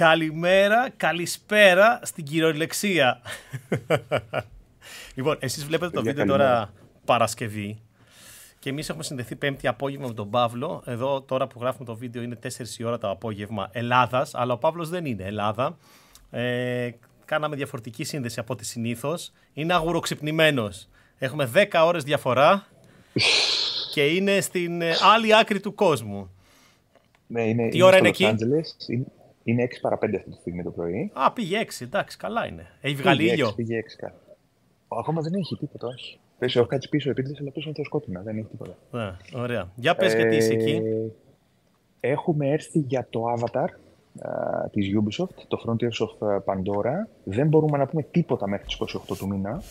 Καλημέρα, καλησπέρα στην κυριολεξία. λοιπόν, εσείς βλέπετε το βίντεο τώρα Παρασκευή και εμείς έχουμε συνδεθεί πέμπτη απόγευμα με τον Παύλο. Εδώ τώρα που γράφουμε το βίντεο είναι 4 η ώρα το απόγευμα Ελλάδας, αλλά ο Παύλος δεν είναι Ελλάδα. Ε, κάναμε διαφορετική σύνδεση από ό,τι συνήθως. Είναι αγουροξυπνημένος. Έχουμε 10 ώρες διαφορά και είναι στην ε, άλλη άκρη του κόσμου. Ναι, είναι, Τι ώρα είναι εκεί; Είναι, είναι 6 παρα 5 αυτή τη στιγμή το πρωί. Α, πήγε 6, εντάξει, καλά είναι. Έχει βγάλει Πήγε ήλιο. έξι, Πήγε 6 κάτι. Ακόμα δεν έχει τίποτα, όχι. Πες, έχω κάτσει πίσω επίτηδες, αλλά πίσω είναι το σκότεινα, δεν έχει τίποτα. Ναι, ωραία. Για πες γιατί είσαι εκεί. Ε, Έχουμε έρθει για το Avatar α, της Ubisoft, το Frontiers of ε, Pandora. Δεν μπορούμε να πούμε τίποτα μέχρι τις 28 του μήνα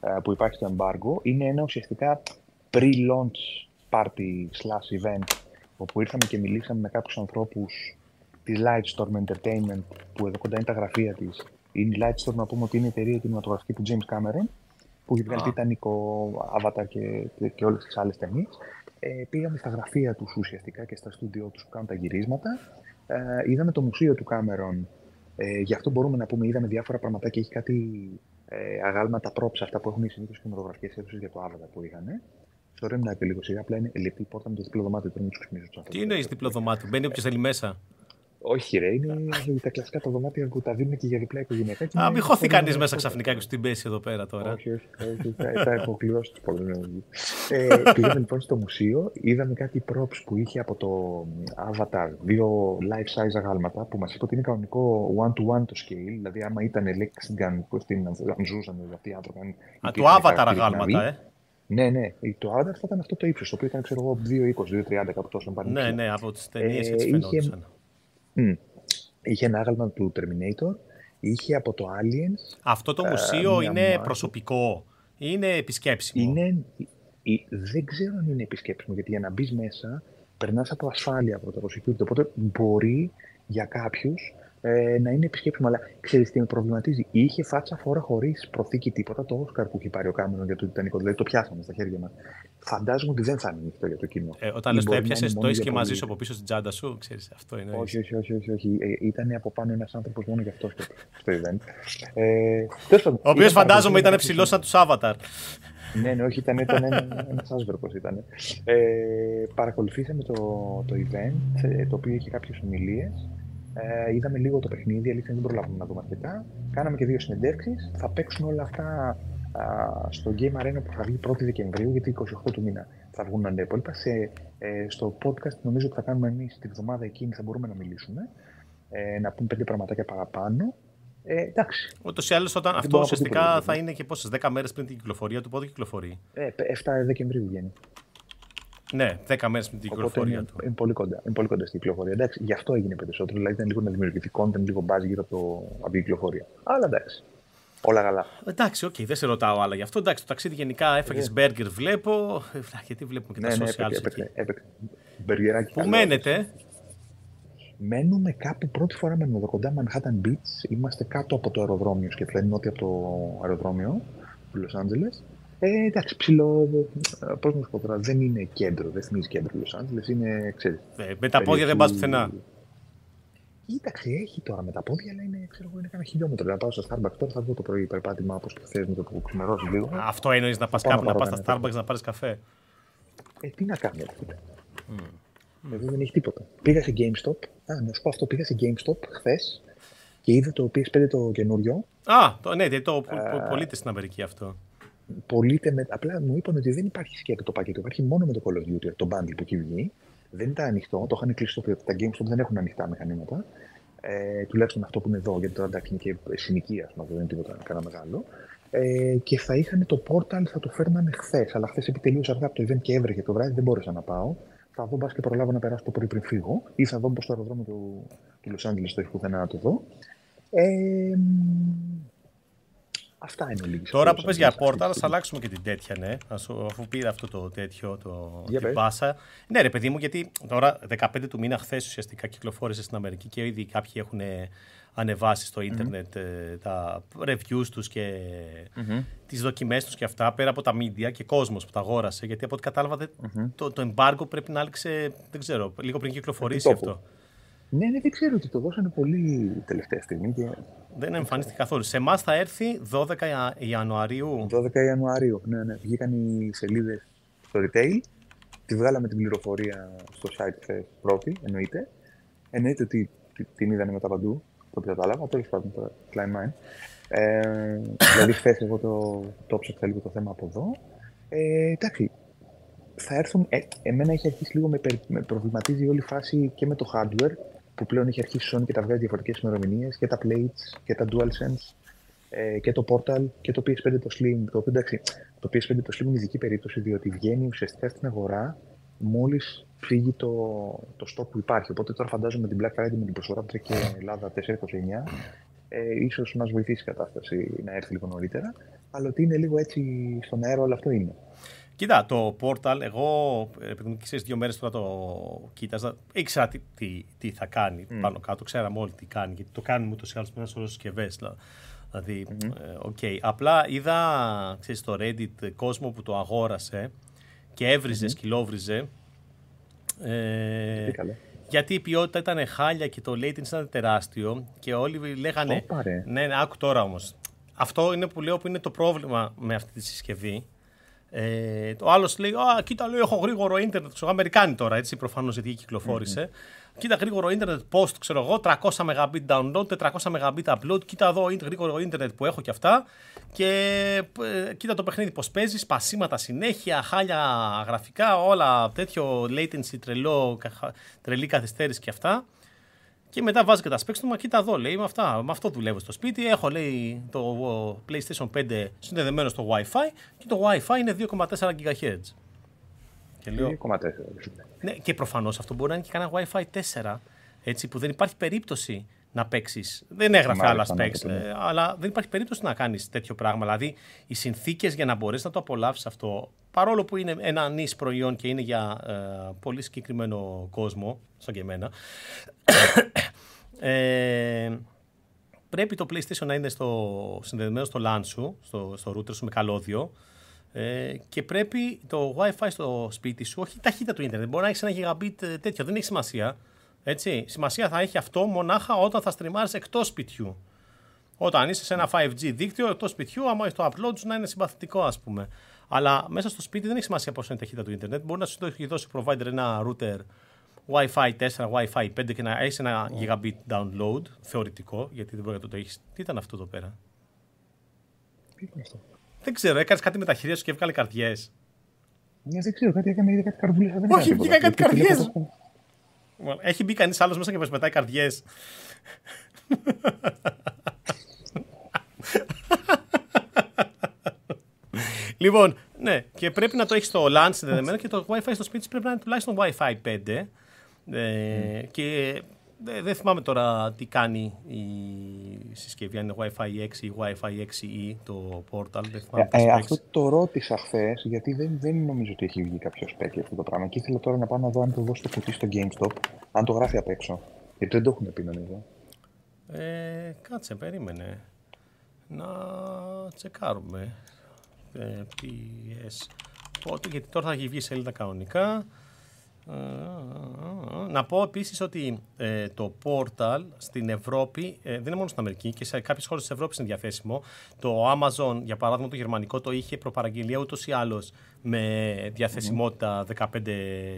α, που υπάρχει το embargo. Είναι ένα ουσιαστικά pre-launch party slash event όπου ήρθαμε και μιλήσαμε με κάποιους ανθρώπους της Lightstorm Entertainment που εδώ κοντά είναι τα γραφεία της. Είναι η Lightstorm να πούμε ότι είναι η εταιρεία κινηματογραφική του James Cameron που έχει βγάλει Α. Τιτανικό, Avatar και, και, και όλες τις άλλες ταινίες. Ε, πήγαμε στα γραφεία τους ουσιαστικά και στα στούντιό τους που κάνουν τα γυρίσματα. Ε, είδαμε το μουσείο του Κάμερον. Ε, γι' αυτό μπορούμε να πούμε, είδαμε διάφορα πραγματάκια. Έχει κάτι ε, αγάλματα props, αυτά που έχουν οι συνήθως κινηματογραφικές αίθουσες για το Avatar που είχαν. Sorry, να και λίγο σιγά, απλά είναι λεπτή η πόρτα με το διπλό δωμάτιο. Πρέπει να του ξυπνήσω τους Τι εννοεί διπλό δωμάτιο, μπαίνει όποιος θέλει μέσα. Όχι, ρε, είναι τα κλασικά τα δωμάτια που τα δίνουν και για διπλά οικογενειακά. και Α, είναι- μην χωθεί είναι- κανείς μέσα ξαφνικά και σου την πέσει εδώ πέρα τώρα. Όχι, όχι, όχι. Θα, θα υποκλειώσει τους πολλού. ε, πήγαμε λοιπόν στο μουσείο, είδαμε κάτι props που είχε από το Avatar, δύο life size αγάλματα που μας είπε ότι είναι κανονικό one-to-one το scale. Δηλαδή, άμα ήταν Lexigan που στην, αν ζούσαν αυτοί οι άνθρωποι. αν Α, του υπήρχαν Avatar χαρακτήρες να αγάλματα, δει. ε. Ναι, ναι. Το Avatar θα ήταν αυτό το ύψος, το οποίο ήταν, ξέρω εγώ, 2,20, 2,30 κάπου τόσο. να πάνε Ναι, ψηλά. ναι, από τις ταινίες Ε, έτσι είχε- φαινόντουσαν. Μμ. Είχε ένα άγαλμα του Terminator, είχε από το Aliens, Αυτό το Ε, μουσείο μια είναι μάχη. προσωπικό ή είναι επισκέψιμο. Είναι, ε, δεν ξέρω αν είναι επισκέψιμο, γιατί για να μπεις μέσα περνάς από ασφάλεια από το security. Οπότε μπορεί για κάποιους ε, να είναι επισκέψιμο. Αλλά ξέρεις τι με προβληματίζει; Είχε φάτσα φορά χωρίς προθήκη τίποτα το Όσκαρ που έχει πάρει ο Κάμερον για το Τιτανικό. Δηλαδή το πιάσαμε στα χέρια μας. Φαντάζομαι ότι δεν θα είναι ανοιχτό για το κοινό. Ε, όταν Ή λες το μπορεί να έπιασες, είναι το μόνο έχεις για και μαζί πολύ- σου από πίσω στην τσάντα σου, ξέρεις. Αυτό είναι. όχι, όχι, όχι, όχι, όχι. Ε, ήταν από πάνω ένας άνθρωπος μόνο γι' αυτό στο, στο event. Ε, τέλος πάντων, Ο οποίος ήταν φαντάζομαι παρακολουθήσαμε ήταν κάποιους ψηλός σαν τους Avatar. ναι, ναι, όχι, ήταν, ήταν ένα, ένας άσβερκος ήταν. Ε, παρακολουθήσαμε το, το event, ε, το οποίο είχε κάποιες ομιλίες. Ε, είδαμε λίγο το παιχνίδι, αλήθεια δεν προλάβαμε να δούμε αρκετά. Κάναμε και δύο συνεντεύξεις. Θα παίξουν όλα αυτά α, στο Game Arena που θα βγει 1η Δεκεμβρίου, γιατί 28 του μήνα θα βγουν τα υπόλοιπα. Σε, ε, στο podcast νομίζω ότι θα κάνουμε εμείς την εβδομάδα εκείνη, θα μπορούμε να μιλήσουμε. Ε, να πούμε πέντε πραγματάκια παραπάνω. Ε, εντάξει, Ούτως ή άλλως, όταν αυτό μπορώ να πω ουσιαστικά τίποτα, θα είναι και πόσες, 10 μέρες πριν την κυκλοφορία του, πότε κυκλοφορεί. ε, 7 Δεκεμβρίου βγαίνει. Ναι, 10 μέρες πριν την Οπότε κυκλοφορία είναι, του. είναι, πολύ κοντά, είναι πολύ κοντά στην κυκλοφορία. Εντάξει, γι' αυτό έγινε περισσότερο. Δηλαδή ήταν λίγο να δημιουργηθεί content, λίγο buzz γύρω από, το, από την κυκλοφορία. Αλλά εντάξει. Όλα καλά. Εντάξει, οκ, δεν σε ρωτάω άλλα γι' αυτό. Εντάξει, το ταξίδι γενικά έφαγες μπέργκερ, βλέπω. Ε, Γιατί βλέπουμε και ναι, τα ναι, socials έπαιξε. εκεί. έπαιξε. Μπεργεράκι. Πού καλό. μένετε, Μένουμε κάπου πρώτη φορά μένουμε εδώ κοντά Manhattan Beach. Είμαστε κάτω από το αεροδρόμιο σκεφτείτε, νότια από το αεροδρόμιο του Los Angeles. Ε, εντάξει, ψηλό. Πώς να σου πω τώρα, δεν είναι κέντρο, δεν θυμίζει κέντρο του Los Angeles. Είναι, ξέρεις, ε, με τα πόδια δεν πας περιοχή- πουθενά. Κοίταξε, έχει τώρα με τα πόδια, αλλά είναι, ξέρω εγώ, είναι κάνα χιλιόμετρο. Να πάω στο Starbucks τώρα, θα βγω το πρωί περπάτημα όπως θες με το που ξημερώσεις λίγο. Αυτό εννοείς να πας πάω κάπου να να πας πάρω στα κανένα Starbucks να πάρεις καφέ. Ε, τι να κάνω, ρε φίλε. Εδώ δεν έχει τίποτα. Πήγα σε GameStop. Α, να σου πω αυτό. Πήγα σε GameStop χθες και είδα το PS5 το καινούριο. Α, το, ναι, το πο- πο- πωλείται στην Αμερική αυτό. Πωλείται με. Απλά μου είπαν ότι δεν υπάρχει σκέτο το πακέτο. Υπάρχει μόνο με το Call of Duty, το bundle που έχει βγει. Δεν ήταν ανοιχτό. Το είχαν κλείσει το Τα GameStop δεν έχουν ανοιχτά μηχανήματα. Ε, τουλάχιστον αυτό που είναι εδώ, γιατί τώρα εντάξει είναι και συνοικία, δεν είναι τίποτα κανένα μεγάλο. Ε, και θα είχαν το Portal, θα το φέρνανε χθες. Αλλά χθες επειδή τελείωσε αργά από το event και έβρεχε το βράδυ, δεν μπόρεσα να πάω. Θα δω μπας και προλάβω να περάσω το πρωί πριν φύγω, ή θα δω πω στο αεροδρόμιο του, του Los Angeles το έχει πουθενά να το δω. Ε, μ, αυτά είναι λίγες Τώρα που choses πες για αυτή τη πόρτα, θα στιγμή. αλλάξουμε και την τέτοια, ναι. Αφού- Αφού πήρα αυτό το τέτοιο, το, Για την πες. πάσα. Ναι, ρε παιδί μου, γιατί τώρα 15 του μήνα χθες ουσιαστικά κυκλοφόρησε στην Αμερική και ήδη κάποιοι έχουν ε, ανεβάσει στο ίντερνετ ε, τα reviews τους και τις δοκιμές τους και αυτά, πέρα από τα media και κόσμος που τα αγόρασε, γιατί από ό,τι κατάλαβα δεν- το, το embargo πρέπει να άλυξε, δεν ξέρω, λίγο πριν κυκλοφορήσει Επί τόπου. αυτό. Ναι, ναι, δεν ξέρω ότι το δώσανε πολύ τελευταία στιγμή. Και... Δεν εμφανίστηκε καθόλου. Σε εμάς θα έρθει 12 Ιανουαρίου. 12 Ιανουαρίου, ναι, ναι. Βγήκαν οι σελίδες στο retail. Τη βγάλαμε την πληροφορία στο site πρώτη, εννοείται. Εννοείται ότι την είδανε μετά παντού, το οποίο κατάλαβα. Τέλος πάντων, το Klein Mind. Ε, δηλαδή, χθες εγώ το, το ψάξα λίγο το θέμα από εδώ. Ε, εντάξει, θα έρθουν. Ε, εμένα έχει αρχίσει λίγο με, με προβληματίζει όλη η φάση και με το hardware που πλέον έχει αρχίσει η Sony και τα βγάζει διαφορετικές ημερομηνίες και τα plates και τα DualSense ε, και το Portal και το PS5 το Slim. Το οποίο εντάξει, το PS5 το Slim είναι ειδική περίπτωση διότι βγαίνει ουσιαστικά στην αγορά μόλις φύγει το, το stock που υπάρχει. Οπότε τώρα φαντάζομαι την Black Friday με την προσφορά που τρέχει και Ελλάδα 429 ε, ίσως μας βοηθήσει η κατάσταση να έρθει λίγο νωρίτερα, αλλά ότι είναι λίγο έτσι στον αέρα όλο αυτό είναι. Κοίτα, το Portal, εγώ επειδή μου ξέρεις δύο μέρες τώρα το κοίταζα, ήξερα τι, τι, τι θα κάνει mm. πάνω κάτω, ξέραμε όλοι τι κάνει, γιατί το κάνουμε ούτως ή άλλως με ένα σωρό συσκευές. Δηλαδή, mm-hmm. ε, okay. απλά είδα, ξέρεις, στο Reddit κόσμο που το αγόρασε και έβριζε, mm-hmm. σκυλόβριζε. Ε, γιατί η ποιότητα ήταν χάλια και το latency ήταν τεράστιο και όλοι λέγανε. ναι, ναι, άκου τώρα όμως. Αυτό είναι που λέω που είναι το πρόβλημα με αυτή τη συσκευή. Ε, το άλλο λέει: Α, κοίτα, λέω, έχω γρήγορο ίντερνετ. Ξέρω, Αμερικάνοι τώρα, έτσι προφανώς γιατί κυκλοφόρησε. Mm-hmm. Κοίτα, γρήγορο ίντερνετ post, ξέρω εγώ, 300 Mbit download, 400 Mbit upload. Κοίτα εδώ, γρήγορο ίντερνετ που έχω και αυτά. Και ε, κοίτα το παιχνίδι πώς παίζεις, σπασίματα συνέχεια, χάλια γραφικά, όλα τέτοιο latency τρελό, τρελή καθυστέρηση και αυτά. Και μετά βάζει και τα specs του, μα κοίτα εδώ, λέει, με, αυτά, με αυτό δουλεύω στο σπίτι. Έχω, λέει, το PlayStation 5 συνδεδεμένο στο Wi-Fi και το Wi-Fi είναι 2,4 GHz. Και λέω, 2,4. Ναι, και προφανώς αυτό μπορεί να είναι και κανένα Wi-Fi 4, έτσι, που δεν υπάρχει περίπτωση να παίξεις. Δεν έγραφε άλλα specs, ε, αλλά δεν υπάρχει περίπτωση να κάνεις τέτοιο πράγμα. Δηλαδή, οι συνθήκες για να μπορέσεις να το απολαύσεις αυτό, παρόλο που είναι ένα νης προϊόν και είναι για ε, πολύ συγκεκριμένο κόσμο, σαν και εμένα, ε, πρέπει το PlayStation να είναι στο, συνδεδεμένο στο LAN σου, στο, στο router σου με καλώδιο, ε, και πρέπει το Wi-Fi στο σπίτι σου, όχι η ταχύτητα του ίντερνετ, μπορεί να έχεις ένα gigabit ε, τέτοιο, δεν έχει σημασία. Έτσι. Σημασία θα έχει αυτό μονάχα όταν θα στριμάρει εκτός σπιτιού. Όταν είσαι σε ένα 5G δίκτυο εκτός σπιτιού, άμα έχεις το upload σου να είναι συμπαθητικό, ας πούμε. Αλλά μέσα στο σπίτι δεν έχει σημασία πόσο είναι η ταχύτητα του Ιντερνετ. Μπορεί να σου το έχει δώσει provider ένα router Wi-Fi 4, Wi-Fi 5 και να έχεις ένα gigabit download θεωρητικό, γιατί δεν μπορεί να το έχεις. Τι ήταν αυτό εδώ πέρα; Τι ήταν αυτό; Δεν ξέρω, έκανες κάτι με τα χέρια σου και έβγαλε καρδιές. Ναι, δεν ξέρω, κάτι έκανε κάτι καρδούλες. Όχι, βγήκαν κάτι καρδιές. Έχει μπει κανείς άλλος μέσα και μας πετάει καρδιές. λοιπόν, ναι, και πρέπει να το έχεις στο LAN συνδεδεμένο και το WiFi στο σπίτι πρέπει να είναι τουλάχιστον WiFi 5. Ε, Και δεν θυμάμαι τώρα τι κάνει η συσκευή, αν είναι Wi-Fi 6 ή Wi-Fi 6E το portal. Δεν θυμάμαι ε, ε, αυτό το ρώτησα χθες, γιατί δεν, δεν νομίζω ότι έχει βγει κάποιος spec αυτό το πράγμα. Και ήθελα τώρα να πάω να δω αν το δώσω το κουτί στο GameStop, αν το γράφει απ' έξω. Γιατί δεν το έχουν πει νομίζω. Ε, κάτσε, περίμενε. Να τσεκάρουμε. Ε, PS. Πότε, γιατί τώρα θα έχει βγει σελίδα κανονικά. Να πω επίσης ότι ε, το Portal στην Ευρώπη, ε, δεν είναι μόνο στην Αμερική και σε κάποιες χώρες της Ευρώπης είναι διαθέσιμο. Το Amazon, για παράδειγμα το γερμανικό, το είχε προπαραγγελία ούτως ή άλλως με διαθεσιμότητα 15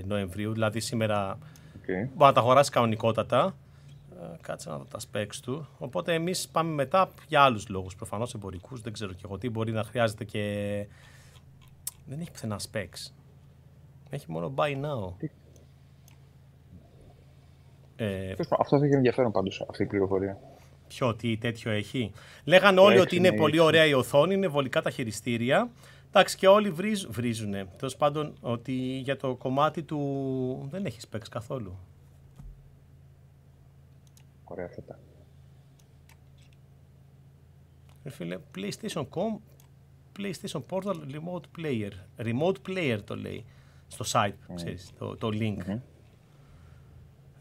Νοεμβρίου, δηλαδή σήμερα okay. μπορεί να τα αγοράσει κανονικότατα. Ε, κάτσε να δω τα specs του. Οπότε εμείς πάμε μετά για άλλους λόγους, προφανώς εμπορικούς, δεν ξέρω και εγώ τι, μπορεί να χρειάζεται και... Δεν έχει πουθενά specs. Έχει μόνο buy now. Ε, αυτό θα έχει ενδιαφέρον πάντως αυτή η πληροφορία. Ποιο, τι τέτοιο έχει; Λέγανε όλοι ότι είναι πολύ ωραία η οθόνη, είναι βολικά τα χειριστήρια. Εντάξει, και όλοι βρίζ, βρίζουν. Τέλος πάντων, ότι για το κομμάτι του δεν έχεις specs καθόλου. Ωραία φέτα. Ε, φίλε, PlayStation.com, PlayStation Portal Remote Player. Remote Player το λέει στο site, mm. ξέρεις, το, το link. Mm-hmm.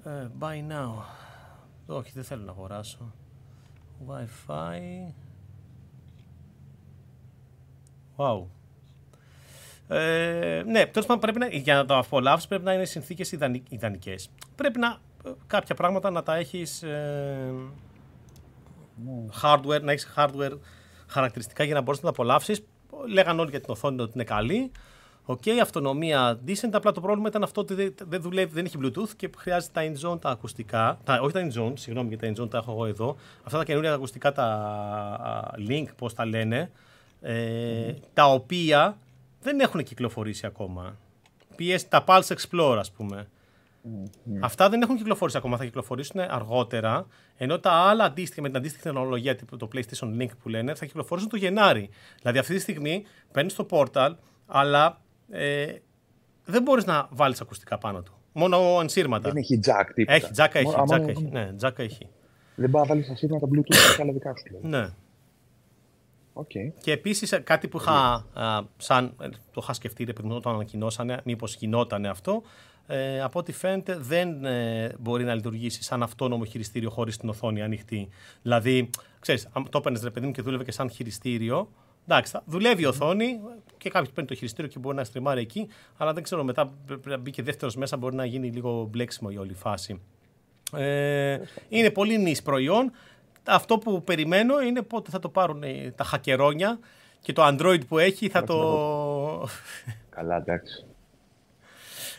Uh, buy now. Όχι, δεν θέλω να αγοράσω. Wi-Fi. Wow. Ε, ναι, τέλος πάντων πρέπει να, για να το απολαύσεις πρέπει να είναι συνθήκες ιδανικές. Πρέπει να κάποια πράγματα να τα έχεις ε, hardware, να έχεις hardware χαρακτηριστικά για να μπορείς να τα απολαύσεις. Λέγαν όλοι για την οθόνη ότι είναι καλή. OK, okay, αυτονομία decent, απλά το πρόβλημα ήταν αυτό ότι δεν, δουλεύει, δεν έχει Bluetooth και χρειάζεται τα InZone τα ακουστικά. Τα, όχι τα InZone, συγγνώμη για τα InZone τα έχω εγώ εδώ. Αυτά τα καινούργια ακουστικά, τα link, πώς τα λένε, ε, τα οποία δεν έχουν κυκλοφορήσει ακόμα. PS, τα Pulse Explorer, ας πούμε. Αυτά δεν έχουν κυκλοφορήσει ακόμα, θα κυκλοφορήσουν αργότερα. Ενώ τα άλλα αντίστοιχα με την αντίστοιχη τεχνολογία, το PlayStation Link που λένε, θα κυκλοφορήσουν το Γενάρη. Δηλαδή αυτή τη στιγμή παίρνεις το Portal, αλλά ε, δεν μπορείς να βάλεις ακουστικά πάνω του. Μόνο ενσύρματα. Δεν έχει jack τίποτα. Έχει, jack έχει. Jack άμα, έχει. Ναι, jack έχει. Δεν μπορεί να βάλεις ασύρματα Bluetooth και άλλα δικά σου. Δηλαδή. Ναι. Okay. Και επίσης κάτι που είχα, σαν, το είχα σκεφτεί επειδή όταν ανακοινώσανε, μήπως γινόταν αυτό. Ε, από ό,τι φαίνεται δεν ε, μπορεί να λειτουργήσει σαν αυτόνομο χειριστήριο χωρίς την οθόνη ανοιχτή. Δηλαδή, ξέρεις, αν το έπαιρνες ρε παιδί μου και δούλευε και σαν χειριστήριο, Εντάξει, θα δουλεύει η οθόνη και κάποιος παίρνει το χειριστήριο και μπορεί να στριμάρει εκεί, αλλά δεν ξέρω, μετά να μπει και δεύτερος μέσα, μπορεί να γίνει λίγο μπλέξιμο η όλη φάση. Ε, είναι πολύ νης προϊόν. Αυτό που περιμένω είναι πότε θα το πάρουν τα χακερόνια και το Android που έχει θα το. Καλά, εντάξει.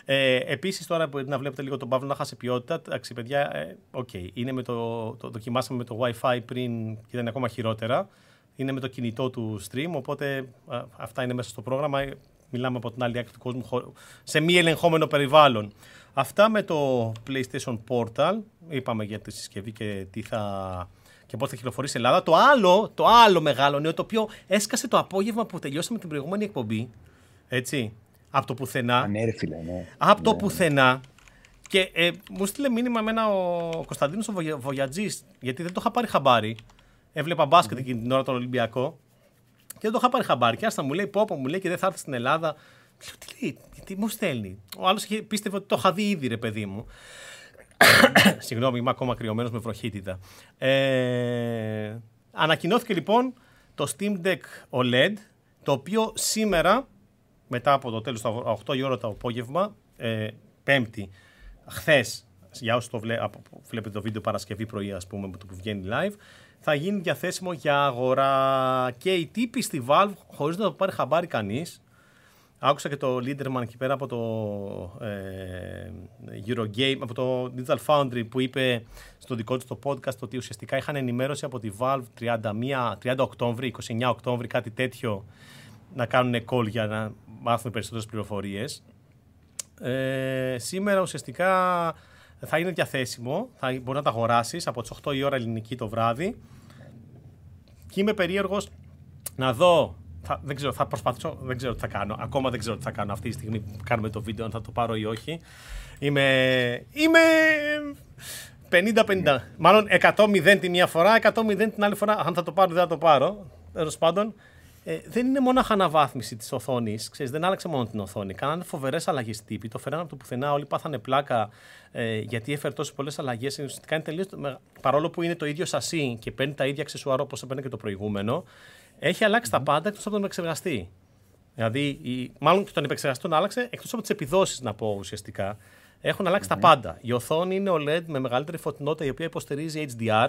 Ε, Επίσης, τώρα που να βλέπετε λίγο τον Παύλο να χάσει ποιότητα, εντάξει, παιδιά, ε, okay, είναι με το, το, δοκιμάσαμε με το WiFi πριν και ήταν ακόμα χειρότερα είναι με το κινητό του stream, οπότε αυτά είναι μέσα στο πρόγραμμα. Μιλάμε από την άλλη άκρη του κόσμου σε μη ελεγχόμενο περιβάλλον. Αυτά με το PlayStation Portal, είπαμε για τη συσκευή και τι θα και πώς θα κυκλοφορήσει η Ελλάδα. Το άλλο, το άλλο μεγάλο νέο, το οποίο έσκασε το απόγευμα που τελειώσαμε την προηγούμενη εκπομπή, έτσι, από το πουθενά. Ναι, ναι. Από το ναι. πουθενά. Και ε, μου στείλε μήνυμα εμένα ο Κωνσταντίνος ο Βογιατζής, γιατί δεν το είχα πάρει χαμπάρι. Έβλεπα μπάσκετ εκείνη την ώρα τον Ολυμπιακό και δεν το είχα πάρει χαμπάρι. Και άστα μου λέει: Πόπο, μου λέει και δεν θα έρθει στην Ελλάδα. Λέω: Τι λέει, τι μου στέλνει; Ο άλλος πίστευε ότι το είχα δει ήδη, ρε παιδί μου. Συγγνώμη, είμαι ακόμα κρυωμένος με βροχίτιδα. Ε, ανακοινώθηκε λοιπόν το Steam Deck OLED, το οποίο σήμερα, μετά από το τέλος τα 8 η ώρα το απόγευμα, ε, Πέμπτη, χθες, για όσου το βλέπετε το βίντεο Παρασκευή πρωί, ας πούμε, που βγαίνει live, θα γίνει διαθέσιμο για αγορά και η τύπη στη Valve χωρίς να το πάρει χαμπάρι κανείς. Άκουσα και το Leaderman εκεί πέρα από το ε, Eurogame, από το Digital Foundry που είπε στο δικό του το podcast ότι ουσιαστικά είχαν ενημέρωση από τη Valve 31, 30 Οκτώβρη, 29 Οκτώβρη, κάτι τέτοιο να κάνουν call για να μάθουν περισσότερες πληροφορίες. Ε, σήμερα ουσιαστικά θα είναι διαθέσιμο, θα μπορεί να τα αγοράσεις από τις 8 η ώρα ελληνική το βράδυ. Και είμαι περίεργος να δω. Θα, δεν ξέρω, θα προσπαθήσω, δεν ξέρω τι θα κάνω. Ακόμα δεν ξέρω τι θα κάνω αυτή τη στιγμή που κάνουμε το βίντεο, αν θα το πάρω ή όχι. Είμαι. Είμαι. 50-50. Μάλλον 100-0 τη μία φορά, 100-0 την άλλη φορά. Αν θα το πάρω, δεν θα το πάρω. Τέλος πάντων, ε, δεν είναι μόνο αναβάθμιση της οθόνης. Δεν άλλαξε μόνο την οθόνη. Κάνανε φοβερές αλλαγές τύπη. Το φέρανε από το πουθενά. Όλοι πάθανε πλάκα ε, γιατί έφερε τόσο πολλές αλλαγές. Ουσιαστικά είναι τελείως, παρόλο που είναι το ίδιο σασί και παίρνει τα ίδια αξεσουάρ όπως έπαιρνε και το προηγούμενο, έχει αλλάξει τα πάντα εκτός από τον επεξεργαστή. Δηλαδή, η, μάλλον και τον επεξεργαστή τον άλλαξε εκτός από τις επιδόσεις, να πω ουσιαστικά. Έχουν τα πάντα. Η οθόνη είναι OLED με μεγαλύτερη φωτεινότητα η οποία υποστηρίζει HDR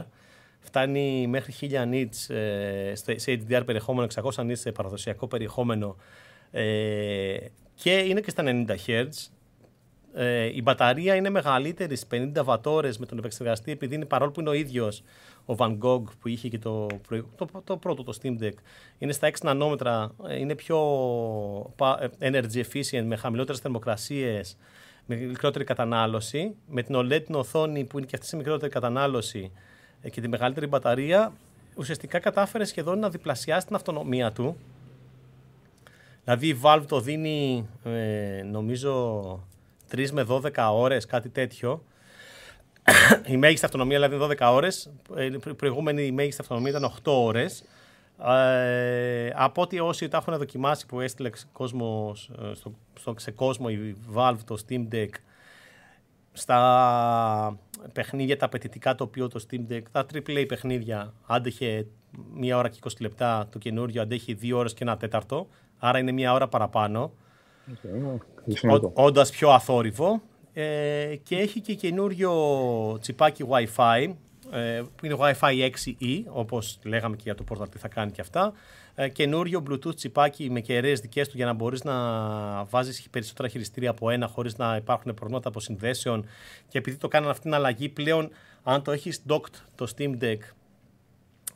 φτάνει μέχρι 1000 nits ε, σε HDR περιεχόμενο, 600 nits σε παραδοσιακό περιεχόμενο ε, και είναι και στα 90 Hz. Ε, η μπαταρία είναι μεγαλύτερη στις 50 βατόρες με τον επεξεργαστή επειδή είναι παρόλο που είναι ο ίδιος ο Van Gogh που είχε και το, το, το πρώτο το Steam Deck είναι στα 6 νανόμετρα, είναι πιο energy efficient με χαμηλότερες θερμοκρασίες με μικρότερη κατανάλωση με την OLED την οθόνη που είναι και αυτή σε μικρότερη κατανάλωση ε, και τη μεγαλύτερη μπαταρία, ουσιαστικά κατάφερε σχεδόν να διπλασιάσει την αυτονομία του. Δηλαδή η Valve το δίνει ε, νομίζω 3 με 12 ώρες, κάτι τέτοιο. η μέγιστη αυτονομία δηλαδή 12 ώρες, ε, η προηγούμενη η μέγιστη αυτονομία ήταν 8 ώρες. Ε, από ό,τι όσοι τα έχουν δοκιμάσει που έστειλε κόσμος, στο, στο, σε κόσμο η Valve το Steam Deck στα παιχνίδια τα απαιτητικά το οποίο το Steam Deck, τα AAA παιχνίδια, άντεχε μία ώρα και 20 λεπτά, το καινούριο αντέχει δύο ώρες και ένα τέταρτο, άρα είναι μία ώρα παραπάνω. Okay. Όντας πιο αθόρυβο. ε, και έχει και καινούριο τσιπάκι Wi-Fi ε, που είναι Wi-Fi 6E, όπως λέγαμε και για το Portal τι θα κάνει και αυτά. Ε, καινούριο Bluetooth τσιπάκι με κεραίες δικές του για να μπορείς να βάζεις περισσότερα χειριστήρια από ένα χωρίς να υπάρχουν προβλήματα αποσυνδέσεων και επειδή το κάνανε αυτή την αλλαγή πλέον αν το έχεις docked το Steam Deck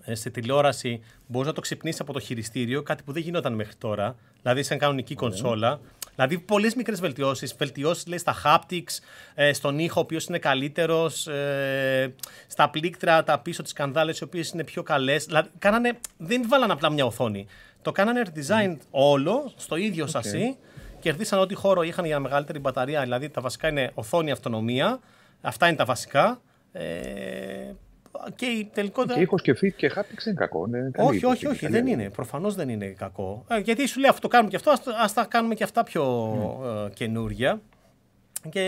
ε, σε τηλεόραση μπορείς να το ξυπνήσεις από το χειριστήριο, κάτι που δεν γινόταν μέχρι τώρα. Δηλαδή, σαν κανονική κονσόλα. Δηλαδή, πολλές μικρές βελτιώσεις. Βελτιώσεις στα haptics, ε, στον ήχο, ο οποίος είναι καλύτερος, ε, στα πλήκτρα, τα πίσω τη κανδάλες, οι οποίες είναι πιο καλές. Δηλαδή, κάνανε, δεν βάλανε απλά μια οθόνη. Το κάνανε redesign όλο στο ίδιο okay. σασί. Κερδίσαν ό,τι χώρο είχαν για μεγαλύτερη μπαταρία. Δηλαδή, τα βασικά είναι οθόνη, αυτονομία. Αυτά είναι τα βασικά. Ε, και τελικότερα. Και ήχος και fit και haptics δεν είναι κακό. Είναι όχι, όχι, όχι, δεν είναι. Προφανώς δεν είναι κακό. Ε, γιατί σου λέει αυτό το κάνουμε και αυτό, ας τα κάνουμε και αυτά πιο mm. ε, καινούρια. Και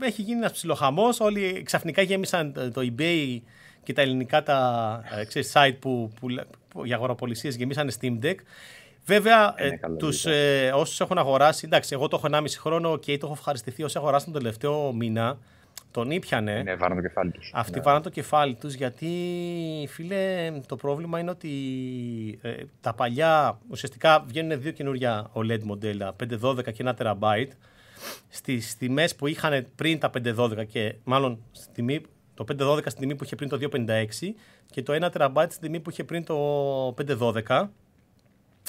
έχει γίνει ένας ψιλοχαμός. Όλοι ξαφνικά γέμισαν το eBay και τα ελληνικά τα ε, ξέρεις, site που, που, που για αγοραπολισίες γεμίσανε Steam Deck. Βέβαια, ε, τους, ε, όσους έχουν αγοράσει, εντάξει, εγώ το έχω 1,5 χρόνο και το έχω ευχαριστηθεί όσοι αγοράσαν τον τελευταίο μήνα τον ήπιανε. Ναι, βάραν το κεφάλι τους. Αυτοί ναι. βάραν το κεφάλι τους γιατί, φίλε, το πρόβλημα είναι ότι ε, τα παλιά ουσιαστικά βγαίνουν δύο καινούργια OLED μοντέλα, 512 και 1 τεραμπάιτ. Στις τιμές που είχαν πριν τα 512 και μάλλον στη τιμή, το 512 στην τιμή που είχε πριν το 256 και το 1 τεραμπάιτ στην τιμή που είχε πριν το 512.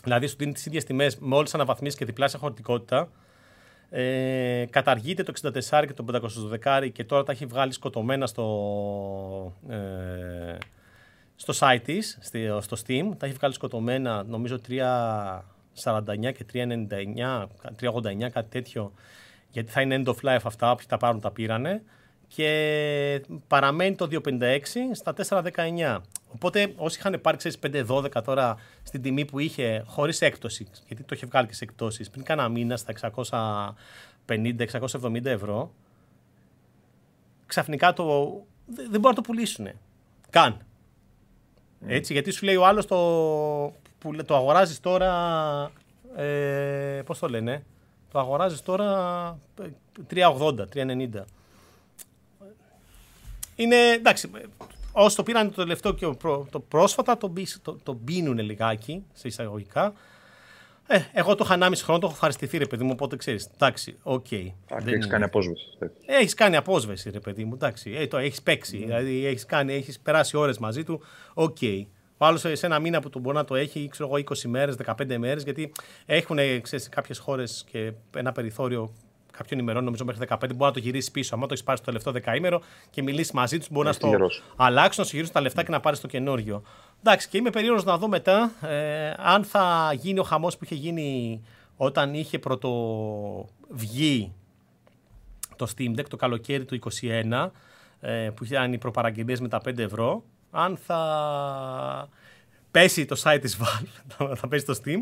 Δηλαδή σου δίνει τις ίδιες τιμές με όλες τις αναβαθμίσεις και διπλάσια χωρητικότητα. Ε, καταργείται το 64 και το 512 και τώρα τα έχει βγάλει σκοτωμένα στο, ε, στο site της, στο Steam. Τα έχει βγάλει σκοτωμένα νομίζω 349 και 399, 389 κάτι τέτοιο γιατί θα είναι end of life αυτά, όποιοι τα πάρουν τα πήρανε και παραμένει το 256 στα 419. Οπότε όσοι είχαν πάρει ξέρεις 5-12 τώρα στην τιμή που είχε χωρίς έκπτωση, γιατί το είχε βγάλει και σε εκπτώσεις πριν κάνα μήνα στα 650-670 ευρώ, ξαφνικά το, δεν μπορούν να το πουλήσουν. Καν. Έτσι, γιατί σου λέει ο άλλος το, που το αγοράζεις τώρα. Ε, Πώς το λένε, το αγοράζεις τώρα 380, 390. Είναι εντάξει, Όσοι το πήραν το τελευταίο και το πρόσφατα, το, το, το πίνουν λιγάκι, σε εισαγωγικά. Ε, εγώ το είχα 1,5 χρόνο, το έχω ευχαριστηθεί, ρε παιδί μου, οπότε ξέρεις. Εντάξει, OK. Okay. Έχεις κάνει απόσβεση. Έχεις κάνει απόσβεση, ρε παιδί μου, εντάξει. Ε, το έχεις παίξει. Mm. Δηλαδή, έχεις έχεις περάσει ώρες μαζί του. OK. Okay. Ο άλλος σε ένα μήνα που μπορεί να το έχει, ξέρω εγώ, 20 μέρες, 15 μέρες, γιατί έχουν κάποιες χώρες και ένα περιθώριο κάποιων ημερών, νομίζω μέχρι 15, μπορεί να το γυρίσει πίσω. Αν το έχεις πάρει στο τελευταίο δεκαήμερο και μιλήσεις μαζί τους, μπορεί να στο αλλάξουν, να σου γυρίσουν τα λεφτά και να πάρεις το καινούριο. Εντάξει, και είμαι περίεργος να δω μετά ε, αν θα γίνει ο χαμός που είχε γίνει όταν είχε πρωτοβγεί το Steam Deck το καλοκαίρι του 2021, ε, που ήταν οι προπαραγγελίες με τα 5 ευρώ. Αν θα πέσει το site της Valve, θα πέσει το Steam,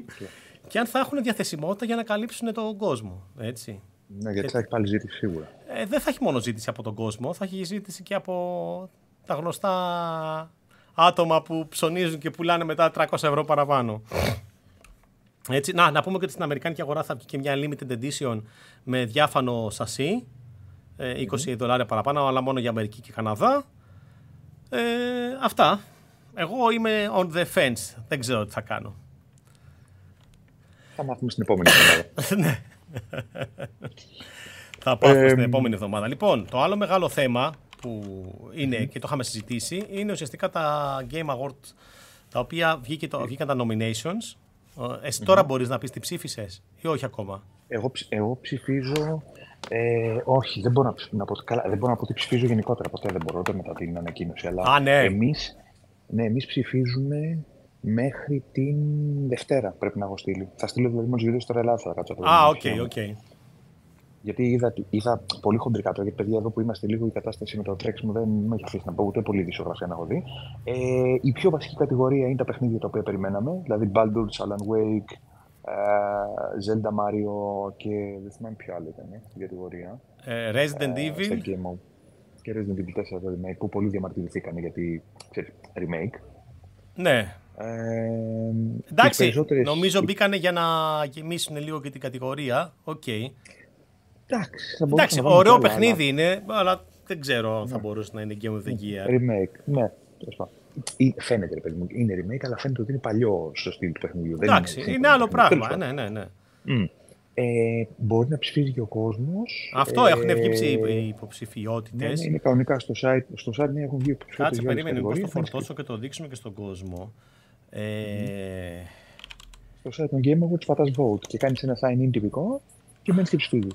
και αν θα έχουν διαθεσιμότητα για να καλύψουν τον κόσμο. Έτσι. Ναι, γιατί θα έχει πάλι ζήτηση σίγουρα. Ε, δεν θα έχει μόνο ζήτηση από τον κόσμο, θα έχει ζήτηση και από τα γνωστά άτομα που ψωνίζουν και πουλάνε μετά 300 ευρώ παραπάνω. Έτσι, να, να πούμε και ότι στην Αμερικάνικη αγορά θα βγει και μια limited edition με διάφανο σασί. 20 ε, δολάρια παραπάνω, αλλά μόνο για Αμερική και Καναδά. Ε, αυτά. Εγώ είμαι on the fence. Δεν ξέρω τι θα κάνω. Θα μάθουμε στην επόμενη εβδομάδα. ναι. Θα πάω ε, στην επόμενη εβδομάδα. Λοιπόν, το άλλο μεγάλο θέμα που είναι και το είχαμε συζητήσει είναι ουσιαστικά τα Game Awards τα οποία βγήκε το, βγήκαν τα nominations. Εσύ τώρα μπορείς να πεις τι ψήφισες ή όχι ακόμα; Εγώ, εγώ ψηφίζω... Ε, όχι, δεν μπορώ να, να πω, καλά, δεν μπορώ να πω ότι ψηφίζω γενικότερα. Ποτέ δεν μπορώ, ούτε μετά την ανακοίνωση. Αλλά Α, ναι. εμείς, ναι, εμείς ψηφίζουμε μέχρι την Δευτέρα πρέπει να έχω στείλει. Θα στείλω δηλαδή μόλις γυρίσω τώρα Ελλάδα. Α, OK, OK. Γιατί είδα, είδα πολύ χοντρικά τώρα, γιατί παιδιά εδώ που είμαστε λίγο η κατάσταση με το τρέξιμο δεν με έχει αφήσει να πω ούτε πολύ ειδησεογραφία να έχω δει. Ε, η πιο βασική κατηγορία είναι τα παιχνίδια τα οποία περιμέναμε, δηλαδή Baldur's, Alan Wake, uh, Zelda Mario και δεν θυμάμαι ποιο άλλο ήταν η κατηγορία. Ε, Resident uh, Evil. Και Resident Evil 4 το remake που πολλοί διαμαρτυρηθήκαν γιατί ξέρεις, remake. Ναι, ε, Εντάξει, περισσότερες... νομίζω μπήκανε για να γεμίσουν λίγο και την κατηγορία. OK. Okay. Εντάξει, θα Εντάξει, μπορούσαν να βάλουν ωραίο κι άλλα, παιχνίδι είναι, αλλά δεν ξέρω αν θα μπορούσε να είναι Game of the Year. Remake, ναι. τέλος πάντων. Ή- Φαίνεται, ρε παιδί μου, είναι remake, αλλά φαίνεται ότι είναι παλιό στο στυλ του παιχνιδιού. Δεν Εντάξει, σύγχρονο είναι άλλο παιχνίδι. πράγμα. Τέλος Ναι, ναι, ναι. πάντων. Μμ. Ε, μπορεί να ψηφίζει και ο κόσμος. Αυτό έχουν βγει ψη- οι υποψηφιότητες. Ναι, ναι, είναι κανονικά στο site, στο site ναι, έχουν βγει υποψηφιότητες Κάτσε, για όλες τις περίμενε, μήπως το κατηγορίες. φορτώσω και το δείξουμε και στον κόσμο. Ε, Στο site των Game Awards πατάς vote και κάνεις ένα sign-in τυπικό και μένεις και ψηφίζεις.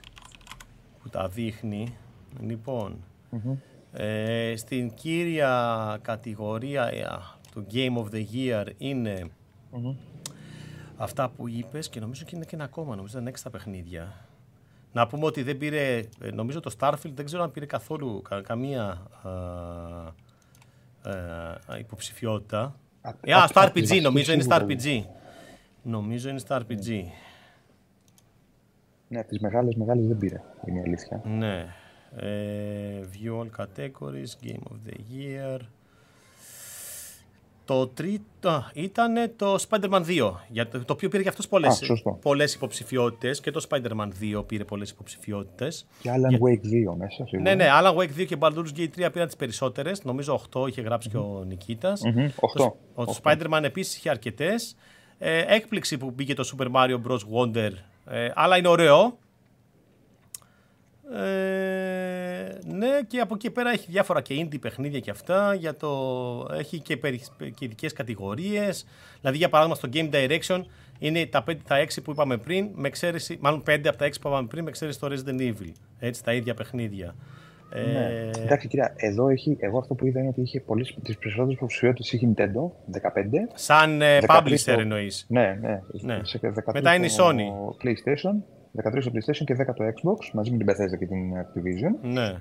που τα δείχνει. Λοιπόν, Μμμ. ε, στην κύρια κατηγορία ε, του Game of the Year είναι Μμμ. αυτά που είπες και νομίζω και είναι και ένα ακόμα, νομίζω ήταν έξι τα παιχνίδια. Να πούμε ότι δεν πήρε, ε, νομίζω το Starfield δεν ξέρω αν πήρε καθόλου κα- καμία α, ε, υποψηφιότητα. Α- Ε, α, απ' στο απ' τις RPG, βασικές νομίζω είναι στο σίγουρα RPG. Νομίζω είναι στο RPG. Ναι, από τις μεγάλες, μεγάλες δεν πήρε, είναι η αλήθεια. Ναι. Ε, view all categories, Game of the Year. Το τρίτο ήταν το Spider-Man 2, για το, το οποίο πήρε και αυτός πολλές, Α, σωστό. πολλές υποψηφιότητες και το Spider-Man 2 πήρε πολλές υποψηφιότητες. Και Alan Wake 2 μέσα, σίγουρα. Ναι, ναι, Alan Wake 2 και Baldur's Gate 3 πήραν τις περισσότερες, νομίζω 8 είχε γράψει και ο Νικήτας. Μμμ, οχτώ. Ο Spider-Man επίσης είχε αρκετές. Ε, έκπληξη που μπήκε το Super Mario Bros. Wonder, ε, αλλά είναι ωραίο. Ε, ναι, και από εκεί πέρα έχει διάφορα και indie παιχνίδια και αυτά. Για το, έχει και, περι, και ειδικές κατηγορίες. Δηλαδή, για παράδειγμα, στο Game Direction είναι τα, 5, τα 6 που είπαμε πριν, με εξαίρεση, μάλλον 5 από τα 6 που είπαμε πριν, με εξαίρεση το Resident Evil. Έτσι, τα ίδια παιχνίδια. Ναι. Ε, Εντάξει, κοίτα, εδώ έχει, εγώ αυτό που είδα είναι ότι είχε πολλές, τις περισσότερες υποψηφιότητες είχε Nintendo, 15. σαν ε, 13 publisher το- εννοείς. Ναι, ναι. Ναι. Σε 13 Μετά είναι η το Sony. PlayStation, 13 το PlayStation και 10 το Xbox, μαζί με την Bethesda και την Activision. Ναι.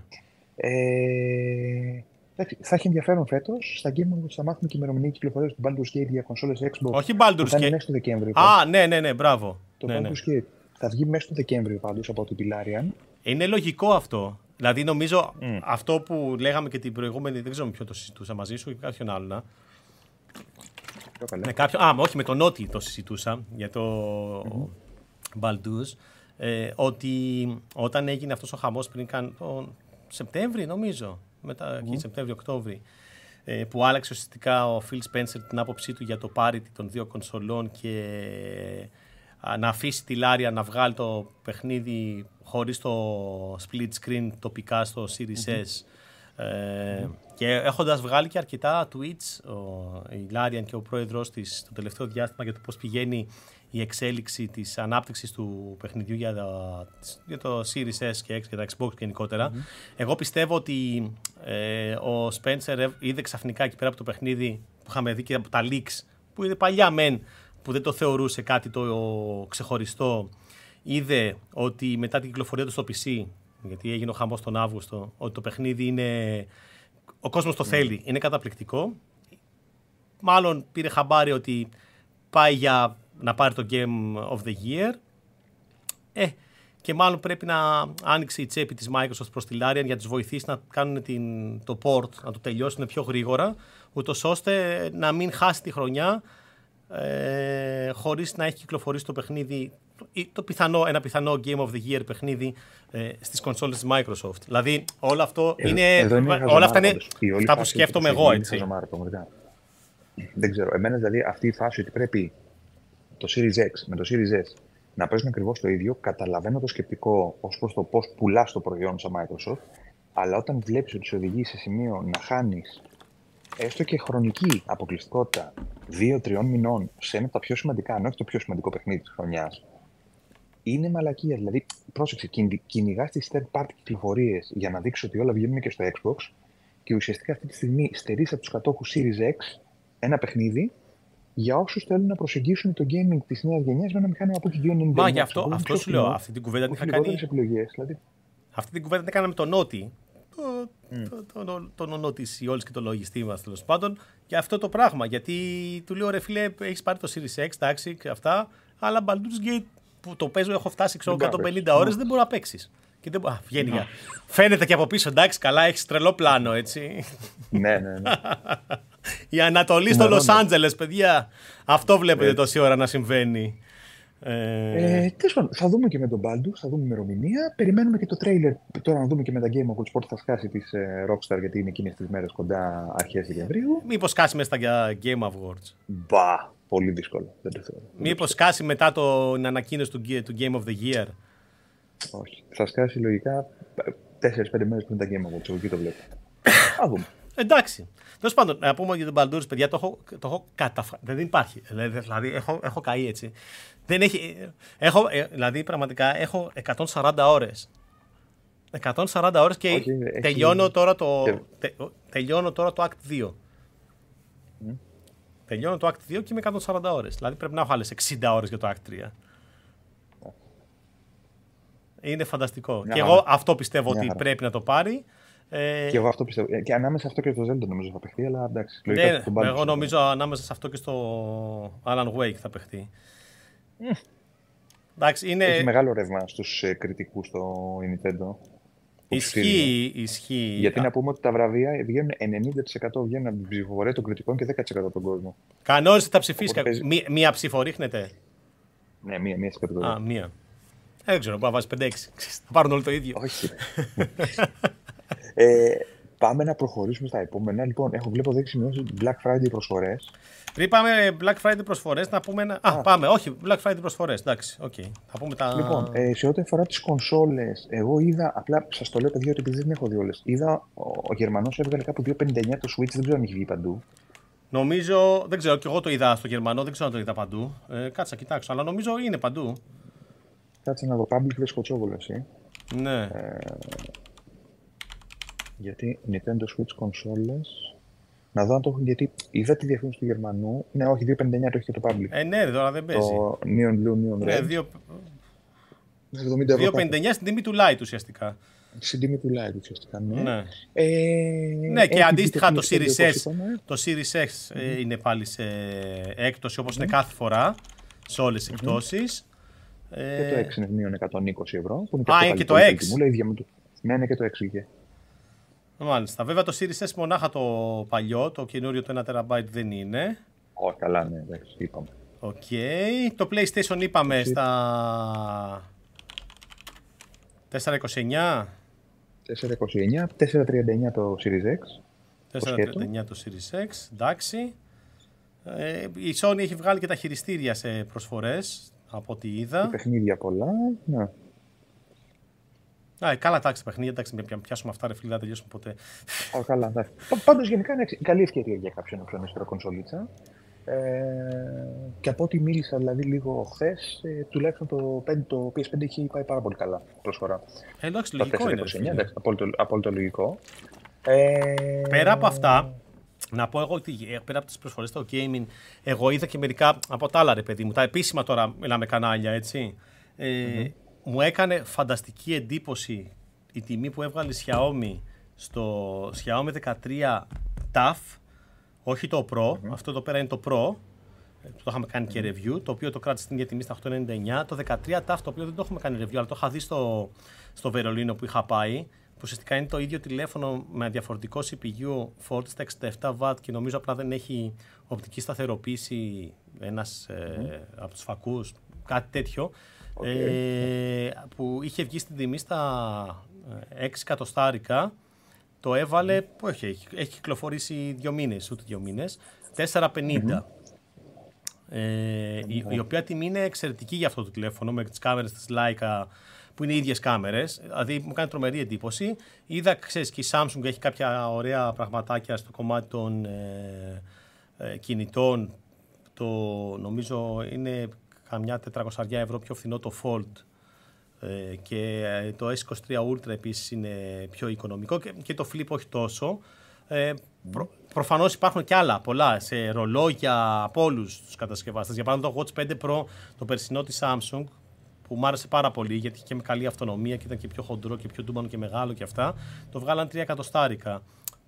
Ε, εντάξει, θα έχει ενδιαφέρον φέτος. Στα Game Awards θα μάθουμε και ημερομηνία κυκλοφορίας του Baldur's Gate για κονσόλες Xbox. Όχι που Baldur's θα είναι Gate. μέσα στο Δεκέμβριο. Α, ναι, ναι, ναι, μπράβο. το ναι, ναι. Baldur's Gate θα βγει μέσα στο Δεκέμβριο πάντως από την Pilarian. Είναι λογικό αυτό. Δηλαδή, νομίζω αυτό που λέγαμε και την προηγούμενη, δεν ξέρω με ποιο το συζητούσα μαζί σου ή κάποιον άλλον. να. Πιο καλά. Με κάποιον, α, όχι, με τον Νότι το συζητούσα για το Baldur's. Ε, ότι όταν έγινε αυτός ο χαμός πριν καν τον Σεπτέμβρη νομίζω, μετά εκεί Σεπτέμβρη-Οκτώβρη, ε, που άλλαξε ουσιαστικά ο Phil Spencer την άποψή του για το parity των δύο κονσολών και α, να αφήσει τη Λάρια να βγάλει το παιχνίδι χωρίς το split screen τοπικά στο Series S. Ε, και έχοντας βγάλει και αρκετά tweets ο, η Λάριαν και ο πρόεδρος της το τελευταίο διάστημα για το πώς πηγαίνει η εξέλιξη της ανάπτυξης του παιχνιδιού για το, για το Series S και X και τα Xbox γενικότερα. Εγώ πιστεύω ότι ε, ο Spencer είδε ξαφνικά εκεί πέρα από το παιχνίδι που είχαμε δει και από τα leaks που είναι παλιά μεν που δεν το θεωρούσε κάτι το ξεχωριστό είδε ότι μετά την κυκλοφορία του στο PC γιατί έγινε ο χαμός τον Αύγουστο ότι το παιχνίδι είναι ο κόσμος το θέλει, είναι καταπληκτικό. Μάλλον πήρε χαμπάρι ότι πάει για να πάρει το Game of the Year ε, και μάλλον πρέπει να άνοιξει η τσέπη της Microsoft προς τη Larian για να τους βοηθήσει να κάνουν την, το port, να το τελειώσουν πιο γρήγορα ούτως ώστε να μην χάσει τη χρονιά ε, χωρίς να έχει κυκλοφορήσει το παιχνίδι ή το πιθανό, ένα πιθανό Game of the Year παιχνίδι ε, στις κονσόλες της Microsoft. Δηλαδή όλο αυτό Ε, είναι, εδώ είναι όλα χαζομάρα αυτά είναι πάντως. Η όλη αυτά που φάση σκέφτομαι που εγώ είναι έτσι. χαζομάρα, πραγματικά. Δεν ξέρω. Εμένα δηλαδή αυτή η φάση ότι πρέπει το Series X με το Series S να παίζουν ακριβώς το ίδιο, καταλαβαίνω το σκεπτικό ως προς το πώς πουλάς το προϊόν σαν Microsoft, αλλά όταν βλέπεις ότι σε οδηγεί σε σημείο να χάνεις έστω και χρονική αποκλειστικότητα δύο-τριών μηνών σε ένα από τα πιο σημαντικά, αν όχι το πιο σημαντικό παιχνίδι της χρονιάς, είναι μαλακία. Δηλαδή, πρόσεξε, κυνηγάς τις third party κυκλοφορίες για να δείξεις ότι όλα βγαίνουν και στο Xbox και ουσιαστικά αυτή τη στιγμή στερείς από τους κατόχους Series X ένα παιχνίδι για όσους θέλουν να προσεγγίσουν το gaming της νέας γενιάς με ένα μηχάνημα που έχει 2,99. Μα γι' αυτό, αυτό σου λέω, αυτή την κουβέντα την είχα κάνει; Επιλογές, δηλαδή. Αυτή την κουβέντα την έκανα με τον Νότι. Το, mm. το, το, τον ονό τη Ιόλη και το λογιστή μας τέλος πάντων για αυτό το πράγμα. Γιατί του λέω ρε φίλε, έχεις πάρει το Series X, εντάξει και αυτά, αλλά Baldur's Gate που το παίζω, έχω φτάσει ξέρω, 150 ώρες, δεν μπορεί να παίξεις. Και δεν... Α, βγαίνει για... Φαίνεται και από πίσω, εντάξει, καλά, έχεις τρελό πλάνο, έτσι. ναι, ναι, ναι. Η Ανατολή στο Λος Άντζελες, παιδιά. Αυτό βλέπετε τόση ώρα να συμβαίνει. Ε... Ε, θα δούμε και με τον Baldur, θα δούμε ημερομηνία. Περιμένουμε και το τρέιλερ. Τώρα να δούμε και με τα Game Awards πότε θα σκάσει της ε, Rockstar, γιατί είναι εκείνες τις μέρες κοντά αρχές Δεκεμβρίου. Μήπως σκάσει μέσα στα Game Awards. Μπα, πολύ δύσκολο. Δεν το θέλω. Μήπως σκάσει μετά το, την ανακοίνωση του, του Game of the Year. Όχι. Θα σκάσει λογικά 4-5 μέρες πριν τα Game Awards. Εγώ εκεί το βλέπω. Θα δούμε. Εντάξει. Τέλος πάντων, να πούμε για τον Baldur, παιδιά, το έχω, το έχω καταφράσει. Δεν υπάρχει. Δηλαδή, δηλαδή, έχω, έχω καεί έτσι. Δεν έχει, έχω, ε, δηλαδή, πραγματικά έχω 140 ώρες. 140 ώρες και Όχι, τελειώνω, έχει... τώρα το, τε, τελειώνω τώρα το Act 2. Mm. Τελειώνω το Act 2 και είμαι 140 ώρες. Δηλαδή πρέπει να έχω άλλες 60 ώρες για το Act 3. Είναι φανταστικό. και εγώ αυτό πιστεύω ότι πρέπει να το πάρει. Ε... Και εγώ αυτό πιστεύω. Ε, και ανάμεσα σε αυτό και στο Zelda νομίζω θα παιχτεί, αλλά εντάξει. Ναι, εγώ νομίζω ανάμεσα σε αυτό και στο Alan Wake θα παιχτεί. Mm. Εντάξει, είναι... Έχει μεγάλο ρεύμα στους ε, κριτικούς στο Nintendo. Ισχύει, ισχύει. Γιατί να πούμε ότι τα βραβεία βγαίνουν 90% βγαίνουν από την ψηφοφορία των κριτικών και 10% από τον κόσμο. Κανόνισε τα ψηφίσει. Παίζει... Μία, μία ψήφο ρίχνετε. Ναι, μία, μία σε Α, μία. Ε, δεν ξέρω, μπορεί να βάζει 5-6. Θα πάρουν όλοι το ίδιο. Όχι. Ε, πάμε να προχωρήσουμε στα επόμενα. Λοιπόν, έχω βλέπω δέξει σημειώσει Black Friday προσφορές. Πριν πάμε Black Friday προσφορές, να πούμε ένα. Α, πάμε, όχι, Black Friday προσφορές. Εντάξει, OK. Okay. Θα πούμε τα. Λοιπόν, ε, σε ό,τι αφορά τις κονσόλες, εγώ είδα. Απλά σας το λέω, παιδιά, ότι επειδή δεν έχω δει όλες. Είδα ο, ο Γερμανός έβγαλε κάπου 2,59 το Switch, δεν ξέρω αν έχει βγει παντού. Νομίζω, δεν ξέρω, και εγώ το είδα στο Γερμανό, δεν ξέρω αν το είδα παντού. Ε, κάτσε, κοιτάξω, αλλά νομίζω είναι παντού. Κάτσε να δω. Public δες Κωτσόβολο, εσύ. Ναι. Ε, γιατί Nintendo Switch consoles. Να δω αν το έχουν. Γιατί είδα τη διαφήμιση του Γερμανού. Ναι, όχι, 2,59 το έχει και το Public. Ε, ναι, τώρα δεν παίζει. Το Neon Blue, Neon ναι, Red. Ναι, 2,59 στην τιμή του Lite ουσιαστικά. Στην τιμή του Lite ουσιαστικά, ναι. Ναι, ε, ναι και αντίστοιχα το Series S, το Series X mm-hmm. είναι πάλι σε έκπτωση όπως mm-hmm. είναι κάθε φορά σε όλες τις mm-hmm. εκπτώσεις. Και το X είναι μείον 120 ευρώ. Που είναι Α, είναι και το X. Ναι, είναι και το X βγήκε. Μάλιστα. Βέβαια το Series S μονάχα το παλιό, το καινούριο το 1 TB δεν είναι. Όχι, καλά, ναι, εντάξει, είπαμε. OK. Okay. Το PlayStation είπαμε στα 429. 429, 439 το Series X. 439 το Series X, εντάξει. Ε, η Sony έχει βγάλει και τα χειριστήρια σε προσφορές, από ό,τι είδα. Και παιχνίδια πολλά, ναι. Α, καλά, εντάξει, παιχνίδια, εντάξει, με πιάσουμε αυτά, ρε φίλε, δεν τελειώσουμε ποτέ. Oh, καλά, εντάξει. Πάντως γενικά είναι καλή ευκαιρία για κάποιον να ψωνίσει τώρα κονσολίτσα. Ε, και από ό,τι μίλησα δηλαδή λίγο χθες, ε, τουλάχιστον το, 5, το PS5 έχει πάει πάρα πολύ καλά προσφορά. Ε, εντάξει, λογικό είναι. 29, εντάξει, απόλυτο, απόλυτο λογικό. Ε, πέρα από αυτά, να πω εγώ ότι ε, πέρα από τις προσφορές στο gaming, εγώ είδα και μερικά από τα άλλα ρε παιδί μου, τα επίσημα τώρα μιλάμε κανάλια, έτσι. Ε, mm-hmm μου έκανε φανταστική εντύπωση η τιμή που έβγαλε η Xiaomi στο Xiaomi 13 TAF, όχι το Pro, αυτό εδώ πέρα είναι το Pro, το είχαμε κάνει και review, το οποίο το κράτησε στην ίδια τιμή στα 899. Το 13 TAF, το οποίο δεν το έχουμε κάνει review, αλλά το είχα δει στο, στο Βερολίνο που είχα πάει, που ουσιαστικά είναι το ίδιο τηλέφωνο με διαφορετικό CPU Ford στα 67W και νομίζω απλά δεν έχει οπτική σταθεροποίηση ένας ε, από τους φακούς, κάτι τέτοιο. Ε, που είχε βγει στην τιμή στα 6 ε, εκατοστάρικα. Το έβαλε, που έχει, έχει, έχει κυκλοφορήσει δύο μήνες, ούτε δύο μήνες, 450. Ε, η, η, οποία τιμή είναι εξαιρετική για αυτό το τηλέφωνο με τις κάμερες της Leica που είναι οι ίδιες κάμερες, δηλαδή μου κάνει τρομερή εντύπωση. Είδα, ξέρεις, και η Samsung έχει κάποια ωραία πραγματάκια στο κομμάτι των ε, ε, κινητών. Το νομίζω είναι καμιά 400 ευρώ πιο φθηνό το Fold ε, και ε, το S23 Ultra επίσης είναι πιο οικονομικό και, το Flip όχι τόσο. Ε, προ, προφανώς υπάρχουν και άλλα πολλά σε ρολόγια από όλους τους κατασκευαστές. Για παράδειγμα το Watch 5 Pro, το περσινό της Samsung, που μου άρεσε πάρα πολύ γιατί είχε και με καλή αυτονομία και ήταν και πιο χοντρό και πιο τούμπανο και μεγάλο και αυτά. Το βγάλαν 3 εκατοστάρικα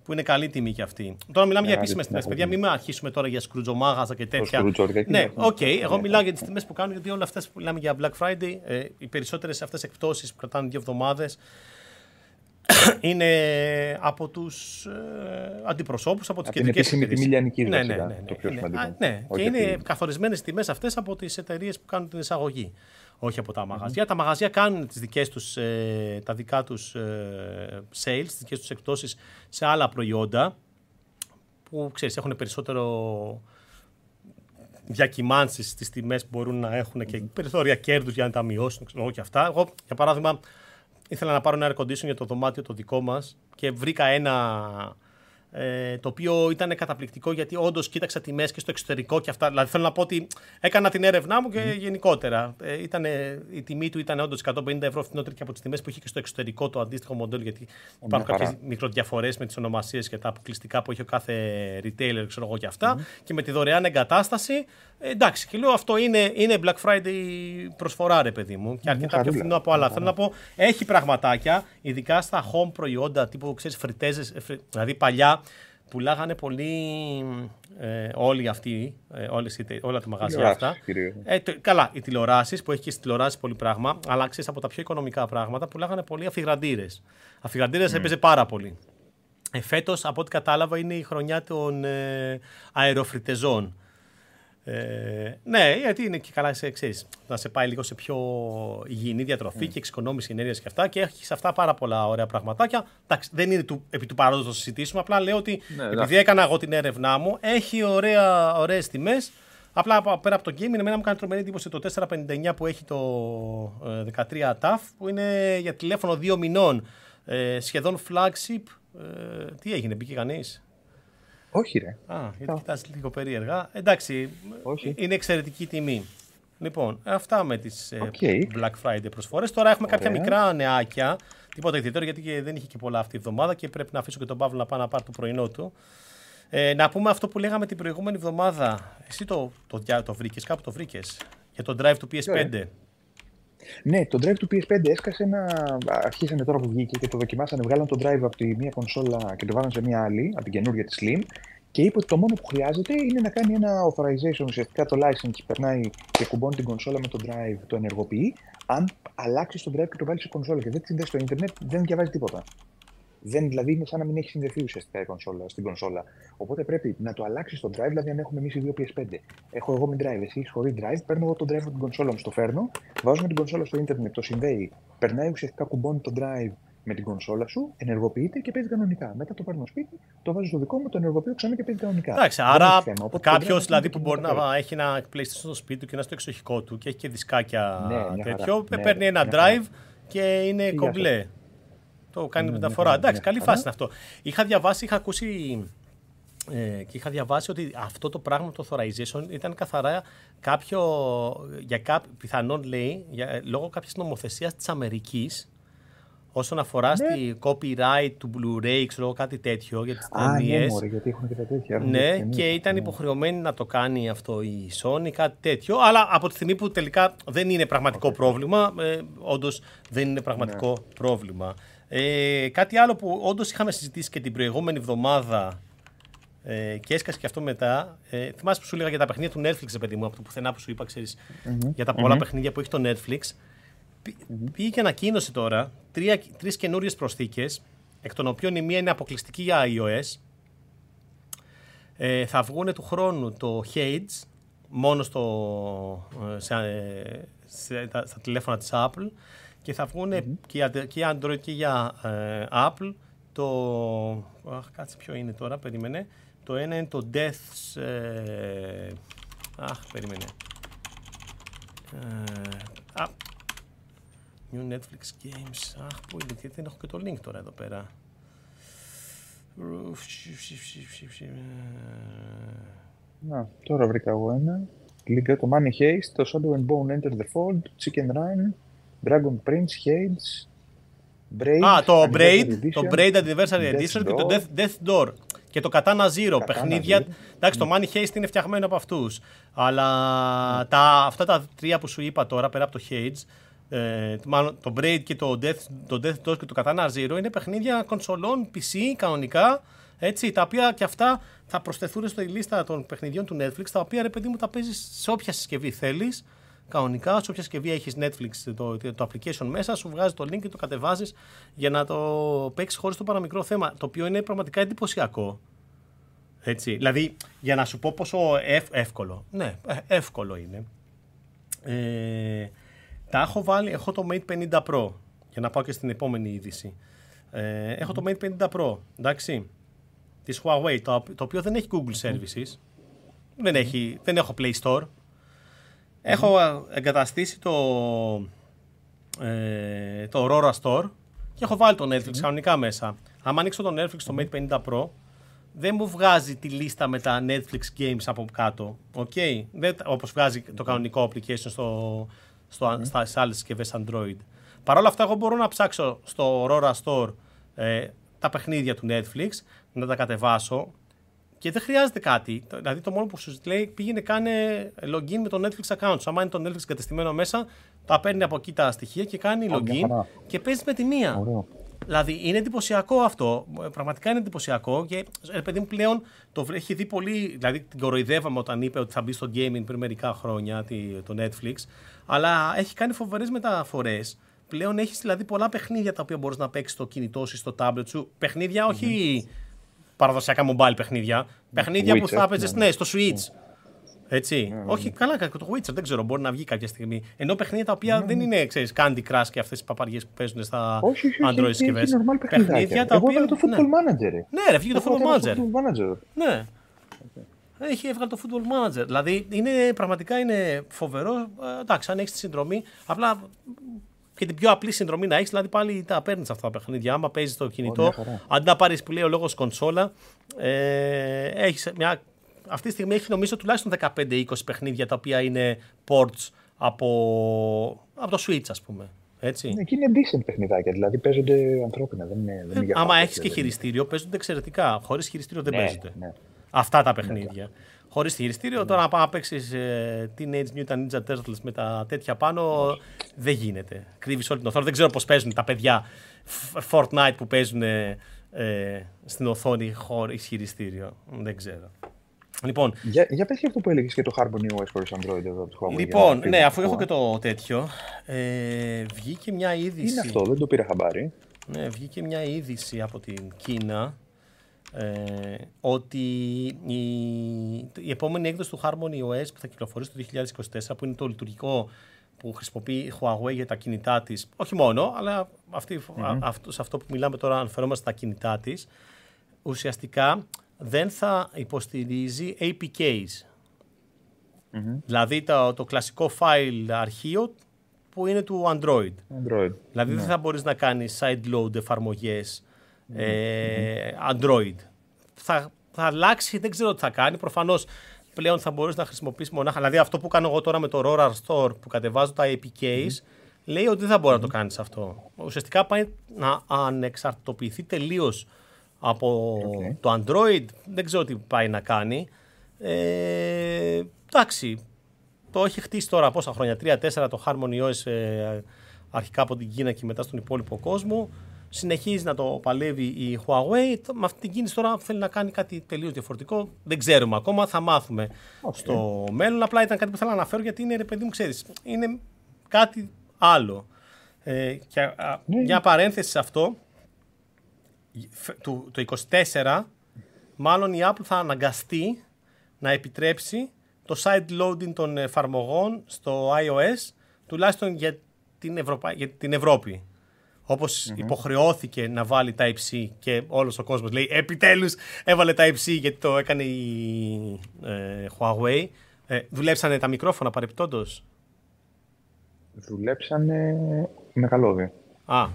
που είναι καλή τιμή κι αυτή. Τώρα μιλάμε για επίσημες τιμές. Παιδιά, μην αρχίσουμε τώρα για σκρουτζομάγαζα και τέτοια. Ναι, OK. Okay, εγώ μιλάω για τις τιμές που κάνουν, γιατί όλες αυτές που μιλάμε για Black Friday, ε, οι περισσότερες αυτές εκπτώσεις που κρατάνε δύο εβδομάδες, είναι από τους ε, αντιπροσώπους, από τις από κεντρικές την επίσημη τη Μιλιανική ναι, ναι, ναι, ναι, το πιο είναι, σημαντικό. α, ναι. και είναι καθορισμένες τιμές αυτές από τις εταιρείες που κάνουν την εισαγωγή. Όχι από τα μαγαζιά. Τα μαγαζιά κάνουν τις δικές τους, ε, τα δικά τους ε, sales, τις δικές τους εκπτώσεις σε άλλα προϊόντα που ξέρεις έχουν περισσότερο διακυμάνσεις στις τιμές που μπορούν να έχουν και περιθώρια κέρδους για να τα μειώσουν ξέρω, εγώ και αυτά. Εγώ, για παράδειγμα, ήθελα να πάρω ένα air condition για το δωμάτιο το δικό μας και βρήκα ένα ε, το οποίο ήταν καταπληκτικό γιατί όντως κοίταξα τιμές και στο εξωτερικό και αυτά. Δηλαδή θέλω να πω ότι έκανα την έρευνά μου και mm. γενικότερα. Ε, ήτανε, η τιμή του ήταν όντως 150 ευρώ φθηνότερη και από τις τιμές που είχε και στο εξωτερικό το αντίστοιχο μοντέλο. Γιατί υπάρχουν κάποιες μικροδιαφορές με τις ονομασίες και τα αποκλειστικά που έχει ο κάθε retailer, ξέρω εγώ και αυτά. Mm. Και με τη δωρεάν εγκατάσταση. Ε, εντάξει, και λέω αυτό είναι, είναι Black Friday προσφορά, ρε παιδί μου. Και αρκετά πιο φθηνό από άλλα. Θέλω να πω, έχει πραγματάκια, ειδικά στα home προϊόντα τύπου ξέρεις φριτέζες. Δηλαδή παλιά πουλάγανε πολύ ε, όλοι αυτοί, ε, όλες, όλα τα μαγαζιά αυτά. Ε, το, καλά, οι τηλεοράσεις που έχει και στις τηλεοράσεις πολύ πράγμα, αλλά ξέρεις από τα πιο οικονομικά πράγματα, πουλάγανε πολύ αφιγραντήρες. Αφιγραντήρες mm. έπαιζε πάρα πολύ. Ε, Φέτος, από ό,τι κατάλαβα, είναι η χρονιά των ε, αεροφριτεζών. Ε, ναι, γιατί είναι και καλά, σε, ξέρεις, να σε πάει λίγο σε πιο υγιεινή διατροφή mm. και εξοικονόμηση ενέργειας και αυτά. Και έχεις αυτά πάρα πολλά ωραία πραγματάκια. Εντάξει, δεν είναι του, επί του παρόντος να το συζητήσουμε. Απλά λέω ότι ναι, επειδή έκανα εγώ την έρευνά μου, έχει ωραίες τιμές. Απλά πέρα από το game, εμένα μου κάνει τρομερή εντύπωση το 459 που έχει το 13 TAF, που είναι για τηλέφωνο δύο μηνών. Ε, σχεδόν flagship. Ε, τι έγινε, μπήκε κανείς; Όχι, ρε. Α, γιατί κοιτάς λίγο περίεργα. Εντάξει, Όχι. είναι εξαιρετική τιμή. Λοιπόν, αυτά με τις okay. Ε, Black Friday προσφορές. Τώρα έχουμε Ωραία. κάποια μικρά νεάκια. Τίποτα ιδιαίτερο γιατί δεν είχε και πολλά αυτή η εβδομάδα και πρέπει να αφήσω και τον Παύλο να πάει να πάρει το πρωινό του. Ε, να πούμε αυτό που λέγαμε την προηγούμενη εβδομάδα. Εσύ το, το, το, το βρήκες, κάπου το βρήκες. Για το drive του PS5. Ναι, το drive του PS5 έσκασε ένα. Αρχίσανε τώρα που βγήκε και το δοκιμάσανε. Βγάλαν το drive από τη μία κονσόλα και το βάλαν σε μία άλλη, από την καινούργια της Slim. Και είπε ότι το μόνο που χρειάζεται είναι να κάνει ένα authorization. Ουσιαστικά το license περνάει και κουμπώνει την κονσόλα με το drive, το ενεργοποιεί. Αν αλλάξει το drive και το βάλει σε κονσόλα και δεν τη συνδέσει στο Ιντερνετ, δεν διαβάζει τίποτα. Δεν, δηλαδή είναι σαν να μην έχει συνδεθεί ουσιαστικά η κονσόλα, στην κονσόλα. Οπότε πρέπει να το αλλάξεις το drive, δηλαδή αν έχουμε εμείς οι δύο PS5. Έχω εγώ με drive, εσύ χωρί drive, παίρνω εγώ το drive από την κονσόλα μου, στο φέρνω, βάζω την κονσόλα στο Ιντερνετ, το συνδέει, περνάει ουσιαστικά κουμπώνει το drive με την κονσόλα σου, ενεργοποιείται και παίζει κανονικά. Μετά το παίρνω σπίτι, το βάζω στο δικό μου, το ενεργοποιώ ξανά και παίζει κανονικά. Εντάξει, άρα κάποιος δηλαδή που μπορεί να έχει ένα PlayStation στο σπίτι του και ένα στο εξοχικό του και έχει και δισκάκια ναι, τέτοιο, ναι, παίρνει ένα drive και είναι κομπλέ. Το κάνει ναι, μεταφορά. Ναι, Εντάξει, καλή φάση είναι αυτό. Είχα διαβάσει, είχα ακούσει ε, και είχα διαβάσει ότι αυτό το πράγμα το authorization ήταν καθαρά κάποιο, για κάποιο, πιθανόν λέει, για, λόγω κάποιας νομοθεσίας της Αμερικής όσον αφορά ναι. στη copyright του Blu-ray, ξέρω κάτι τέτοιο για τις ταινίες. Ναι, γιατί έχουν και τα τέτοια. Ναι, και ήταν υποχρεωμένη να το κάνει αυτό η Sony, κάτι τέτοιο. Αλλά από τη στιγμή που τελικά δεν είναι πραγματικό πρόβλημα, ε, όντως δεν είναι πραγματικό ναι. πρόβλημα. Ε, κάτι άλλο που όντως είχαμε συζητήσει και την προηγούμενη εβδομάδα ε, και έσκασε και αυτό μετά. Ε, θυμάσαι που σου έλεγα για τα παιχνίδια του Netflix, παιδί μου, από το πουθενά που σου είπα, ξέρεις, mm-hmm. για τα πολλά mm-hmm. παιχνίδια που έχει το Netflix. Mm-hmm. Πήγε και ανακοίνωσε τώρα τρεις καινούριες προσθήκες, εκ των οποίων η μία είναι αποκλειστική για iOS. Ε, θα βγουν του χρόνου το Hades, μόνο στο, ε, σε, ε, σε, σε, στα τηλέφωνα της Apple και θα βγουν mm-hmm. και, για, και για Android και για ε, Apple το... Αχ, κάτσε ποιο είναι τώρα, περίμενε. Το ένα είναι το Death... Ε, αχ, περίμενε. Ε, α, New Netflix Games. Αχ, πού είναι, γιατί δεν έχω και το link τώρα εδώ πέρα. Να, τώρα βρήκα εγώ ένα. Λίγκα το Money Haste, το Shadow and Bone Enter the Fold, Chicken Run, Dragon Prince, Hades, Braid, Α, το Braid, το Braid Anniversary Edition και το Death, Death Door. Και το Katana Zero, Katana παιχνίδια. Zero. Εντάξει, το Money Haste είναι φτιαγμένο από αυτούς. Αλλά τα, αυτά τα τρία που σου είπα τώρα, πέρα από το Hades, ε, μάλλον το Braid και το Death, το Death Door και το Katana Zero είναι παιχνίδια κονσολών PC κανονικά. Έτσι, τα οποία και αυτά θα προσθεθούν στη λίστα των παιχνιδιών του Netflix, τα οποία ρε παιδί μου τα παίζεις σε όποια συσκευή θέλεις κανονικά, σε όποια συσκευή έχεις Netflix το, το application μέσα, σου βγάζει το link και το κατεβάζεις για να το παίξεις χωρίς το παραμικρό θέμα. Το οποίο είναι πραγματικά εντυπωσιακό. Έτσι. Δηλαδή, για να σου πω πόσο εύκολο. Ναι, ε, εύκολο είναι. Ε, τα έχω βάλει, έχω το Mate 50 Pro, για να πάω και στην επόμενη είδηση. Ε, έχω το Mate 50 Pro, εντάξει, της Huawei, το, το οποίο δεν έχει Google Services, δεν, έχει, δεν έχω Play Store. Έχω εγκαταστήσει το, ε, το Aurora Store και έχω βάλει το Netflix κανονικά μέσα. Αν ανοίξω το Netflix στο Mate 50 Pro, δεν μου βγάζει τη λίστα με τα Netflix games από κάτω. Okay. Δεν, όπως βγάζει το κανονικό application στο, στο, mm. στα άλλες συσκευές Android. Παρ' όλα αυτά, εγώ μπορώ να ψάξω στο Aurora Store ε, τα παιχνίδια του Netflix, να τα κατεβάσω και δεν χρειάζεται κάτι. Δηλαδή, το μόνο που σου λέει πήγαινε κάνε login με το Netflix account. Αν είναι το Netflix κατεστημένο μέσα, τα παίρνει από εκεί τα στοιχεία και κάνει login και παίζεις με τη μία. Δηλαδή είναι εντυπωσιακό αυτό. Πραγματικά είναι εντυπωσιακό και ρε παιδί μου πλέον το έχει δει πολύ. Δηλαδή την κοροϊδεύαμε όταν είπε ότι θα μπει στο gaming πριν μερικά χρόνια το Netflix. Αλλά έχει κάνει φοβερές μεταφορές. Πλέον έχεις δηλαδή πολλά παιχνίδια τα οποία μπορείς να παίξεις στο κινητό σου, στο tablet σου. Παιχνίδια όχι παραδοσιακά mobile παιχνίδια. Παιχνίδια που θα έπαιζε ναι. ναι, στο Switch. Έτσι. Mm. Όχι, καλά, το Witcher δεν ξέρω, μπορεί να βγει κάποια στιγμή. Ενώ παιχνίδια τα οποία mm. δεν είναι, ξέρεις, Candy Crush και αυτές τι παπαριές που παίζουν στα όχι, όχι, Android συσκευές. Παιχνίδια τα οποία. το Football Manager. Ναι, ρε, βγήκε το Football Manager. Ναι. Έχει έβγαλε το Football Manager. Δηλαδή είναι, πραγματικά είναι φοβερό. Ε, εντάξει, αν έχεις τη συνδρομή, απλά και την πιο απλή συνδρομή να έχεις, δηλαδή πάλι τα παίρνεις αυτά τα παιχνίδια. Άμα παίζεις το κινητό, αντί να πάρεις που λέει ο λόγος κονσόλα, ε, έχεις μια αυτή τη στιγμή έχει νομίζω τουλάχιστον 15-20 παιχνίδια τα οποία είναι ports από, από το Switch, ας πούμε. Έτσι. Ναι, και είναι decent παιχνιδάκια, δηλαδή παίζονται ανθρώπινα. Δεν είναι, δεν είναι ε, άμα έχεις και δηλαδή. χειριστήριο, παίζονται εξαιρετικά. Χωρίς χειριστήριο δεν ναι, παίζονται. Ναι. Αυτά τα παιχνίδια. Ναι, Χωρίς χειριστήριο, ναι. τώρα να πάει να παίξεις ε, Teenage Mutant Ninja Turtles με τα τέτοια πάνω, δεν γίνεται. Κρύβεις όλη την οθόνη. Δεν ξέρω πώς παίζουν τα παιδιά Fortnite που παίζουν ε, στην οθόνη χωρίς χειριστήριο. Δεν ξέρω. Λοιπόν, για, για πες αυτό που έλεγες και το Harmony OS χωρίς Android εδώ από Huawei. Λοιπόν, ναι, αφού έχω και το τέτοιο, ε, βγήκε μια είδηση... Είναι αυτό, δεν το πήρα χαμπάρι. Ναι, βγήκε μια είδηση από την Κίνα ε, ότι η, η επόμενη έκδοση του Harmony OS που θα κυκλοφορήσει το 2024, που είναι το λειτουργικό που χρησιμοποιεί η Huawei για τα κινητά της, όχι μόνο, αλλά αυτή, mm-hmm. αυτό, σε αυτό που μιλάμε τώρα αναφερόμαστε στα κινητά της, ουσιαστικά δεν θα υποστηρίζει APKs. Δηλαδή το, το κλασικό file αρχείο που είναι του Android. Android. Δηλαδή δεν ναι. θα μπορείς να κάνεις side-load εφαρμογές ε, Android. Θα, θα αλλάξει, δεν ξέρω τι θα κάνει. Προφανώς πλέον θα μπορείς να χρησιμοποιήσεις μονάχα. Δηλαδή αυτό που κάνω εγώ τώρα με το Aurora Store που κατεβάζω τα APKs λέει ότι δεν θα μπορεί να το κάνεις αυτό. Ουσιαστικά πάει να ανεξαρτητοποιηθεί τελείως από το Android. Δεν ξέρω τι πάει να κάνει. Ε, εντάξει, το έχει χτίσει τώρα πόσα χρόνια, 3-4 το Harmony OS ε, αρχικά από την Κίνα και μετά στον υπόλοιπο κόσμο. Συνεχίζει να το παλεύει η Huawei. Με αυτή την κίνηση τώρα θέλει να κάνει κάτι τελείως διαφορετικό. Δεν ξέρουμε ακόμα, θα μάθουμε στο μέλλον. Απλά ήταν κάτι που θέλω να αναφέρω γιατί είναι ρε παιδί μου, ξέρεις, είναι κάτι άλλο. Ε, και, ναι. Μια παρένθεση σε αυτό, το 24, μάλλον η Apple θα αναγκαστεί να επιτρέψει το side loading των εφαρμογών στο iOS, τουλάχιστον για την, Ευρωπα... για την Ευρώπη. Όπως υποχρεώθηκε να βάλει Type-C και όλος ο κόσμος λέει επιτέλους έβαλε Type-C γιατί το έκανε η ε, Huawei. Ε, δουλέψανε τα μικρόφωνα παρεπτόντως. Δουλέψανε με καλώδιο. Α,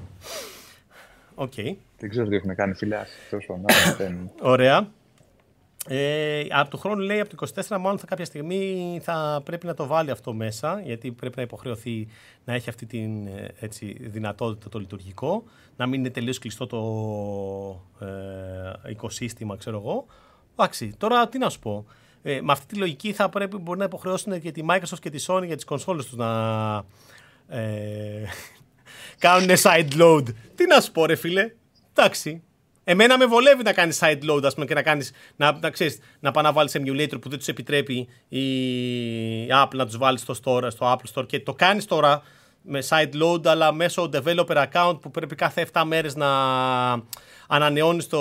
OK. Okay. Δεν ξέρω τι έχουν κάνει φιλιάς. Ωραία. Ε, από το χρόνο λέει από το 24 μάλλον θα κάποια στιγμή θα πρέπει να το βάλει αυτό μέσα γιατί πρέπει να υποχρεωθεί να έχει αυτή τη έτσι, δυνατότητα το λειτουργικό να μην είναι τελείως κλειστό το ε, οικοσύστημα ξέρω εγώ. Εντάξει τώρα τι να σου πω. Ε, με αυτή τη λογική θα πρέπει μπορεί να υποχρεώσουν και τη Microsoft και τη Sony για τις κονσόλες τους να ε, κάνουν side load. Τι να σου πω ρε φίλε. Εντάξει. Εμένα με βολεύει να κάνεις side load, ας πούμε, και να, κάνεις, να, να, ξέρεις, να πάει να βάλεις emulator που δεν τους επιτρέπει η Apple να τους βάλεις στο, store, στο Apple Store και το κάνεις τώρα με side load, αλλά μέσω developer account που πρέπει κάθε 7 μέρες να ανανεώνεις τη,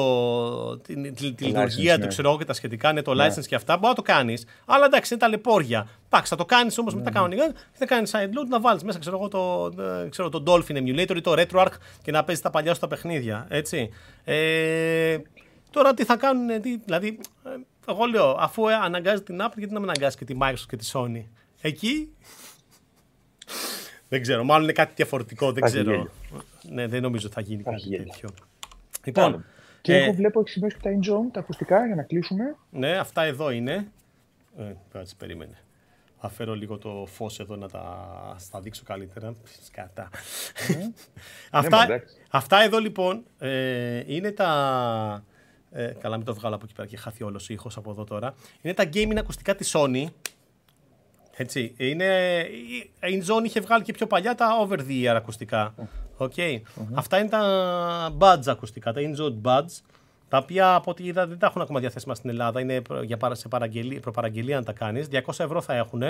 τη, τη λειτουργία του, ναι. ξέρω και τα σχετικά, είναι το ναι. license και αυτά. Μπορεί να το κάνεις. Αλλά εντάξει, είναι τα λεπόρια. Εντάξει, θα το κάνεις όμως με τα κανονικά και θα κάνεις side load να βάλεις μέσα ξέρω, το, ε, ξέρω, το Dolphin Emulator ή το RetroArch και να παίζεις τα παλιά σου τα παιχνίδια. Έτσι. Ε, τώρα τι θα κάνουν, τι, δηλαδή, ε, εγώ λέω, αφού αναγκάζει την Apple, γιατί να μην αναγκάζει και τη Microsoft και τη Sony; Εκεί; δεν ξέρω, μάλλον είναι κάτι διαφορετικό, δεν ξέρω. Ναι, δεν νομίζω θα γίνει κάτι τέτοιο. Λοιπόν, και ε, εγώ βλέπω έχει σημειώσει τα in-zone, τα ακουστικά για να κλείσουμε. Ναι, αυτά εδώ είναι. Ε, κάτσε, περίμενε. Θα φέρω λίγο το φως εδώ να τα, στα δείξω καλύτερα. Σκατά. Ναι. αυτά, ναι, αυτά εδώ λοιπόν ε, είναι τα... Ε, καλά, μην το βγάλω από εκεί πέρα και χάθει όλος ο ήχος από εδώ τώρα. Είναι τα gaming ακουστικά της Sony. Έτσι, είναι, η InZone είχε βγάλει και πιο παλιά τα over the ear ακουστικά. Okay. Αυτά είναι τα buds ακουστικά, τα InZone buds, τα οποία από ό,τι είδα δεν τα έχουν ακόμα διαθέσιμα στην Ελλάδα. Είναι για σε παραγγελία, προπαραγγελία αν τα κάνεις. 200 ευρώ θα έχουν.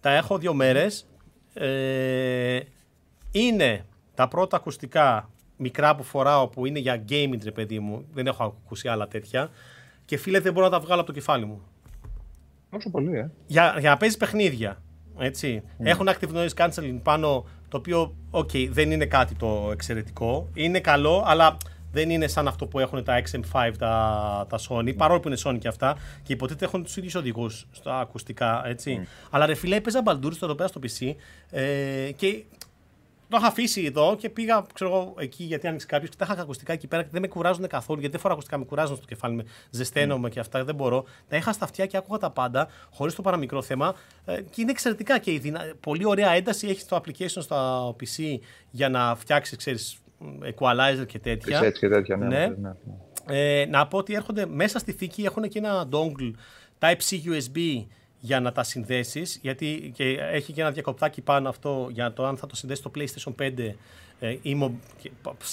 Τα έχω δύο μέρες. Ε, είναι τα πρώτα ακουστικά μικρά που φοράω που είναι για gaming, ρε παιδί μου. Δεν έχω ακούσει άλλα τέτοια. Και φίλε, δεν μπορώ να τα βγάλω από το κεφάλι μου. Όσο πολύ, ε. Για, για να παίζεις παιχνίδια. Έτσι. Mm. Έχουν active noise cancelling πάνω, το οποίο, okay, δεν είναι κάτι το εξαιρετικό. Είναι καλό, αλλά δεν είναι σαν αυτό που έχουν τα XM5, τα, τα Sony, παρόλο που είναι Sony και αυτά. Και υποτίθεται έχουν τους ίδιους οδηγούς στα ακουστικά, έτσι. Mm. Αλλά ρε φίλε, έπαιζα μπαλντούρι στο εδώ πέρα στο PC ε, και το είχα αφήσει εδώ και πήγα ξέρω εγώ, εκεί γιατί άνοιξε κάποιος και τα είχα ακουστικά εκεί πέρα και δεν με κουράζουν καθόλου. Γιατί δεν φοράω ακουστικά, με κουράζουν στο κεφάλι, με ζεσταίνομαι mm. και αυτά. Δεν μπορώ. Τα είχα στα αυτιά και άκουγα τα πάντα, χωρίς το παραμικρό θέμα. Ε, και είναι εξαιρετικά και η δυνα... πολύ ωραία ένταση έχεις το application στο PC για να φτιάξεις, ξέρεις, equalizer και τέτοια. Έτσι και τέτοια, ναι. ναι. ναι, ναι. Ε, να πω ότι έρχονται μέσα στη θήκη, έχουν και ένα dongle Type-C USB για να τα συνδέσεις, γιατί και έχει και ένα διακοπτάκι πάνω αυτό για το αν θα το συνδέσεις στο PlayStation 5 ε, ή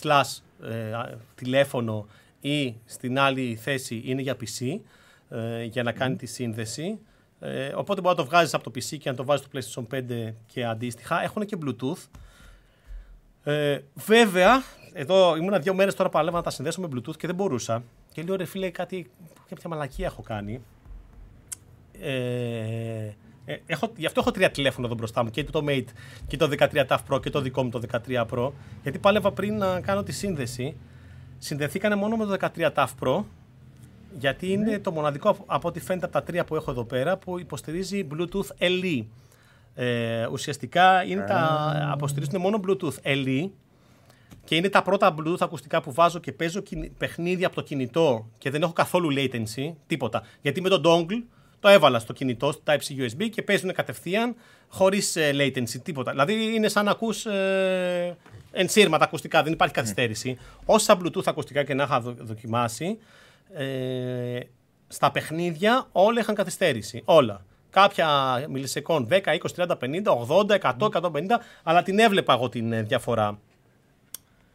slash ε, τηλέφωνο ή στην άλλη θέση είναι για PC ε, για να κάνει τη σύνδεση. Ε, οπότε μπορεί να το βγάζεις από το PC και να το βάζεις στο PlayStation 5 και αντίστοιχα. Έχουν και Bluetooth. Ε, βέβαια, εδώ ήμουν δύο μέρες τώρα παλεύα να τα συνδέσω με Bluetooth και δεν μπορούσα. Και λέω ρε φίλε κάτι, κάποια μαλακία έχω κάνει. Ε, ε, έχω, γι' αυτό έχω τρία τηλέφωνα εδώ μπροστά μου. Και το Mate και το 13 TAF Pro και το δικό μου το 13 Pro. Γιατί πάλευα πριν να κάνω τη σύνδεση. Συνδεθήκανε μόνο με το 13 TAF Pro. Γιατί ναι. είναι το μοναδικό από ό,τι φαίνεται από τα τρία που έχω εδώ πέρα που υποστηρίζει Bluetooth LE. Ε, ουσιαστικά είναι τα, αποστηρίζουν μόνο Bluetooth LE και είναι τα πρώτα Bluetooth ακουστικά που βάζω και παίζω παιχνίδια από το κινητό και δεν έχω καθόλου latency, τίποτα. Γιατί με το dongle το έβαλα στο κινητό, στο Type-C USB και παίζουν κατευθείαν χωρίς ε, latency, τίποτα. Δηλαδή είναι σαν να ακούς ε, ενσύρματα ακουστικά, δεν υπάρχει καθυστέρηση. Όσα Bluetooth ακουστικά και να είχα δοκιμάσει, ε, στα παιχνίδια όλα είχαν καθυστέρηση. Όλα. Κάποια μιλισεκόν 10, 20, 30, 50, 80, 100, 150, αλλά την έβλεπα εγώ την ε, διαφορά.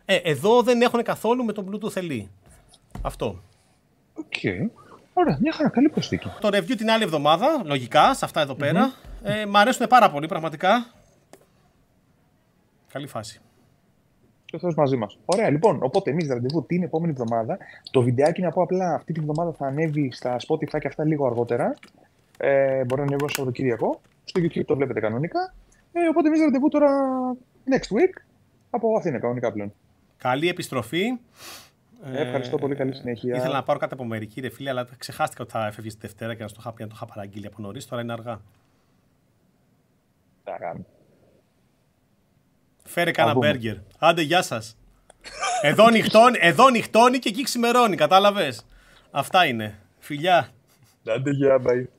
Ε, εδώ δεν έχουν καθόλου με τον Bluetooth LE. Αυτό. Okay. Ωραία, μια χαρά, καλή προσθήκη. Το review την άλλη εβδομάδα, λογικά, σε αυτά εδώ πέρα. Mm-hmm. Ε, μ' αρέσουν πάρα πολύ, πραγματικά. Καλή φάση. Και αυτό μαζί μας. Ωραία, λοιπόν, οπότε εμείς ραντεβού την επόμενη εβδομάδα. Το βιντεάκι να πω απλά αυτή τη εβδομάδα θα ανέβει στα Spotify και αυτά λίγο αργότερα. Ε, μπορεί να ανέβει το Σαββατοκύριακο. Στο YouTube το βλέπετε κανονικά. Ε, οπότε εμείς ραντεβού τώρα next week από Αθήνα κανονικά πλέον. Καλή επιστροφή. Ε, ευχαριστώ πολύ, καλή συνέχεια. Ήθελα να πάρω κάτι από μερική ρε φίλε, αλλά ξεχάστηκα ότι θα έφευγες τη Δευτέρα και να στο είχα πει να το είχα παραγγείλει από νωρίς. Τώρα είναι αργά. Φέρε κανένα μπέργκερ. Άντε, γεια σας. εδώ, νυχτώνει, εδώ νυχτώνει και εκεί ξημερώνει, κατάλαβες. Αυτά είναι. Φιλιά. Άντε, γεια, bye.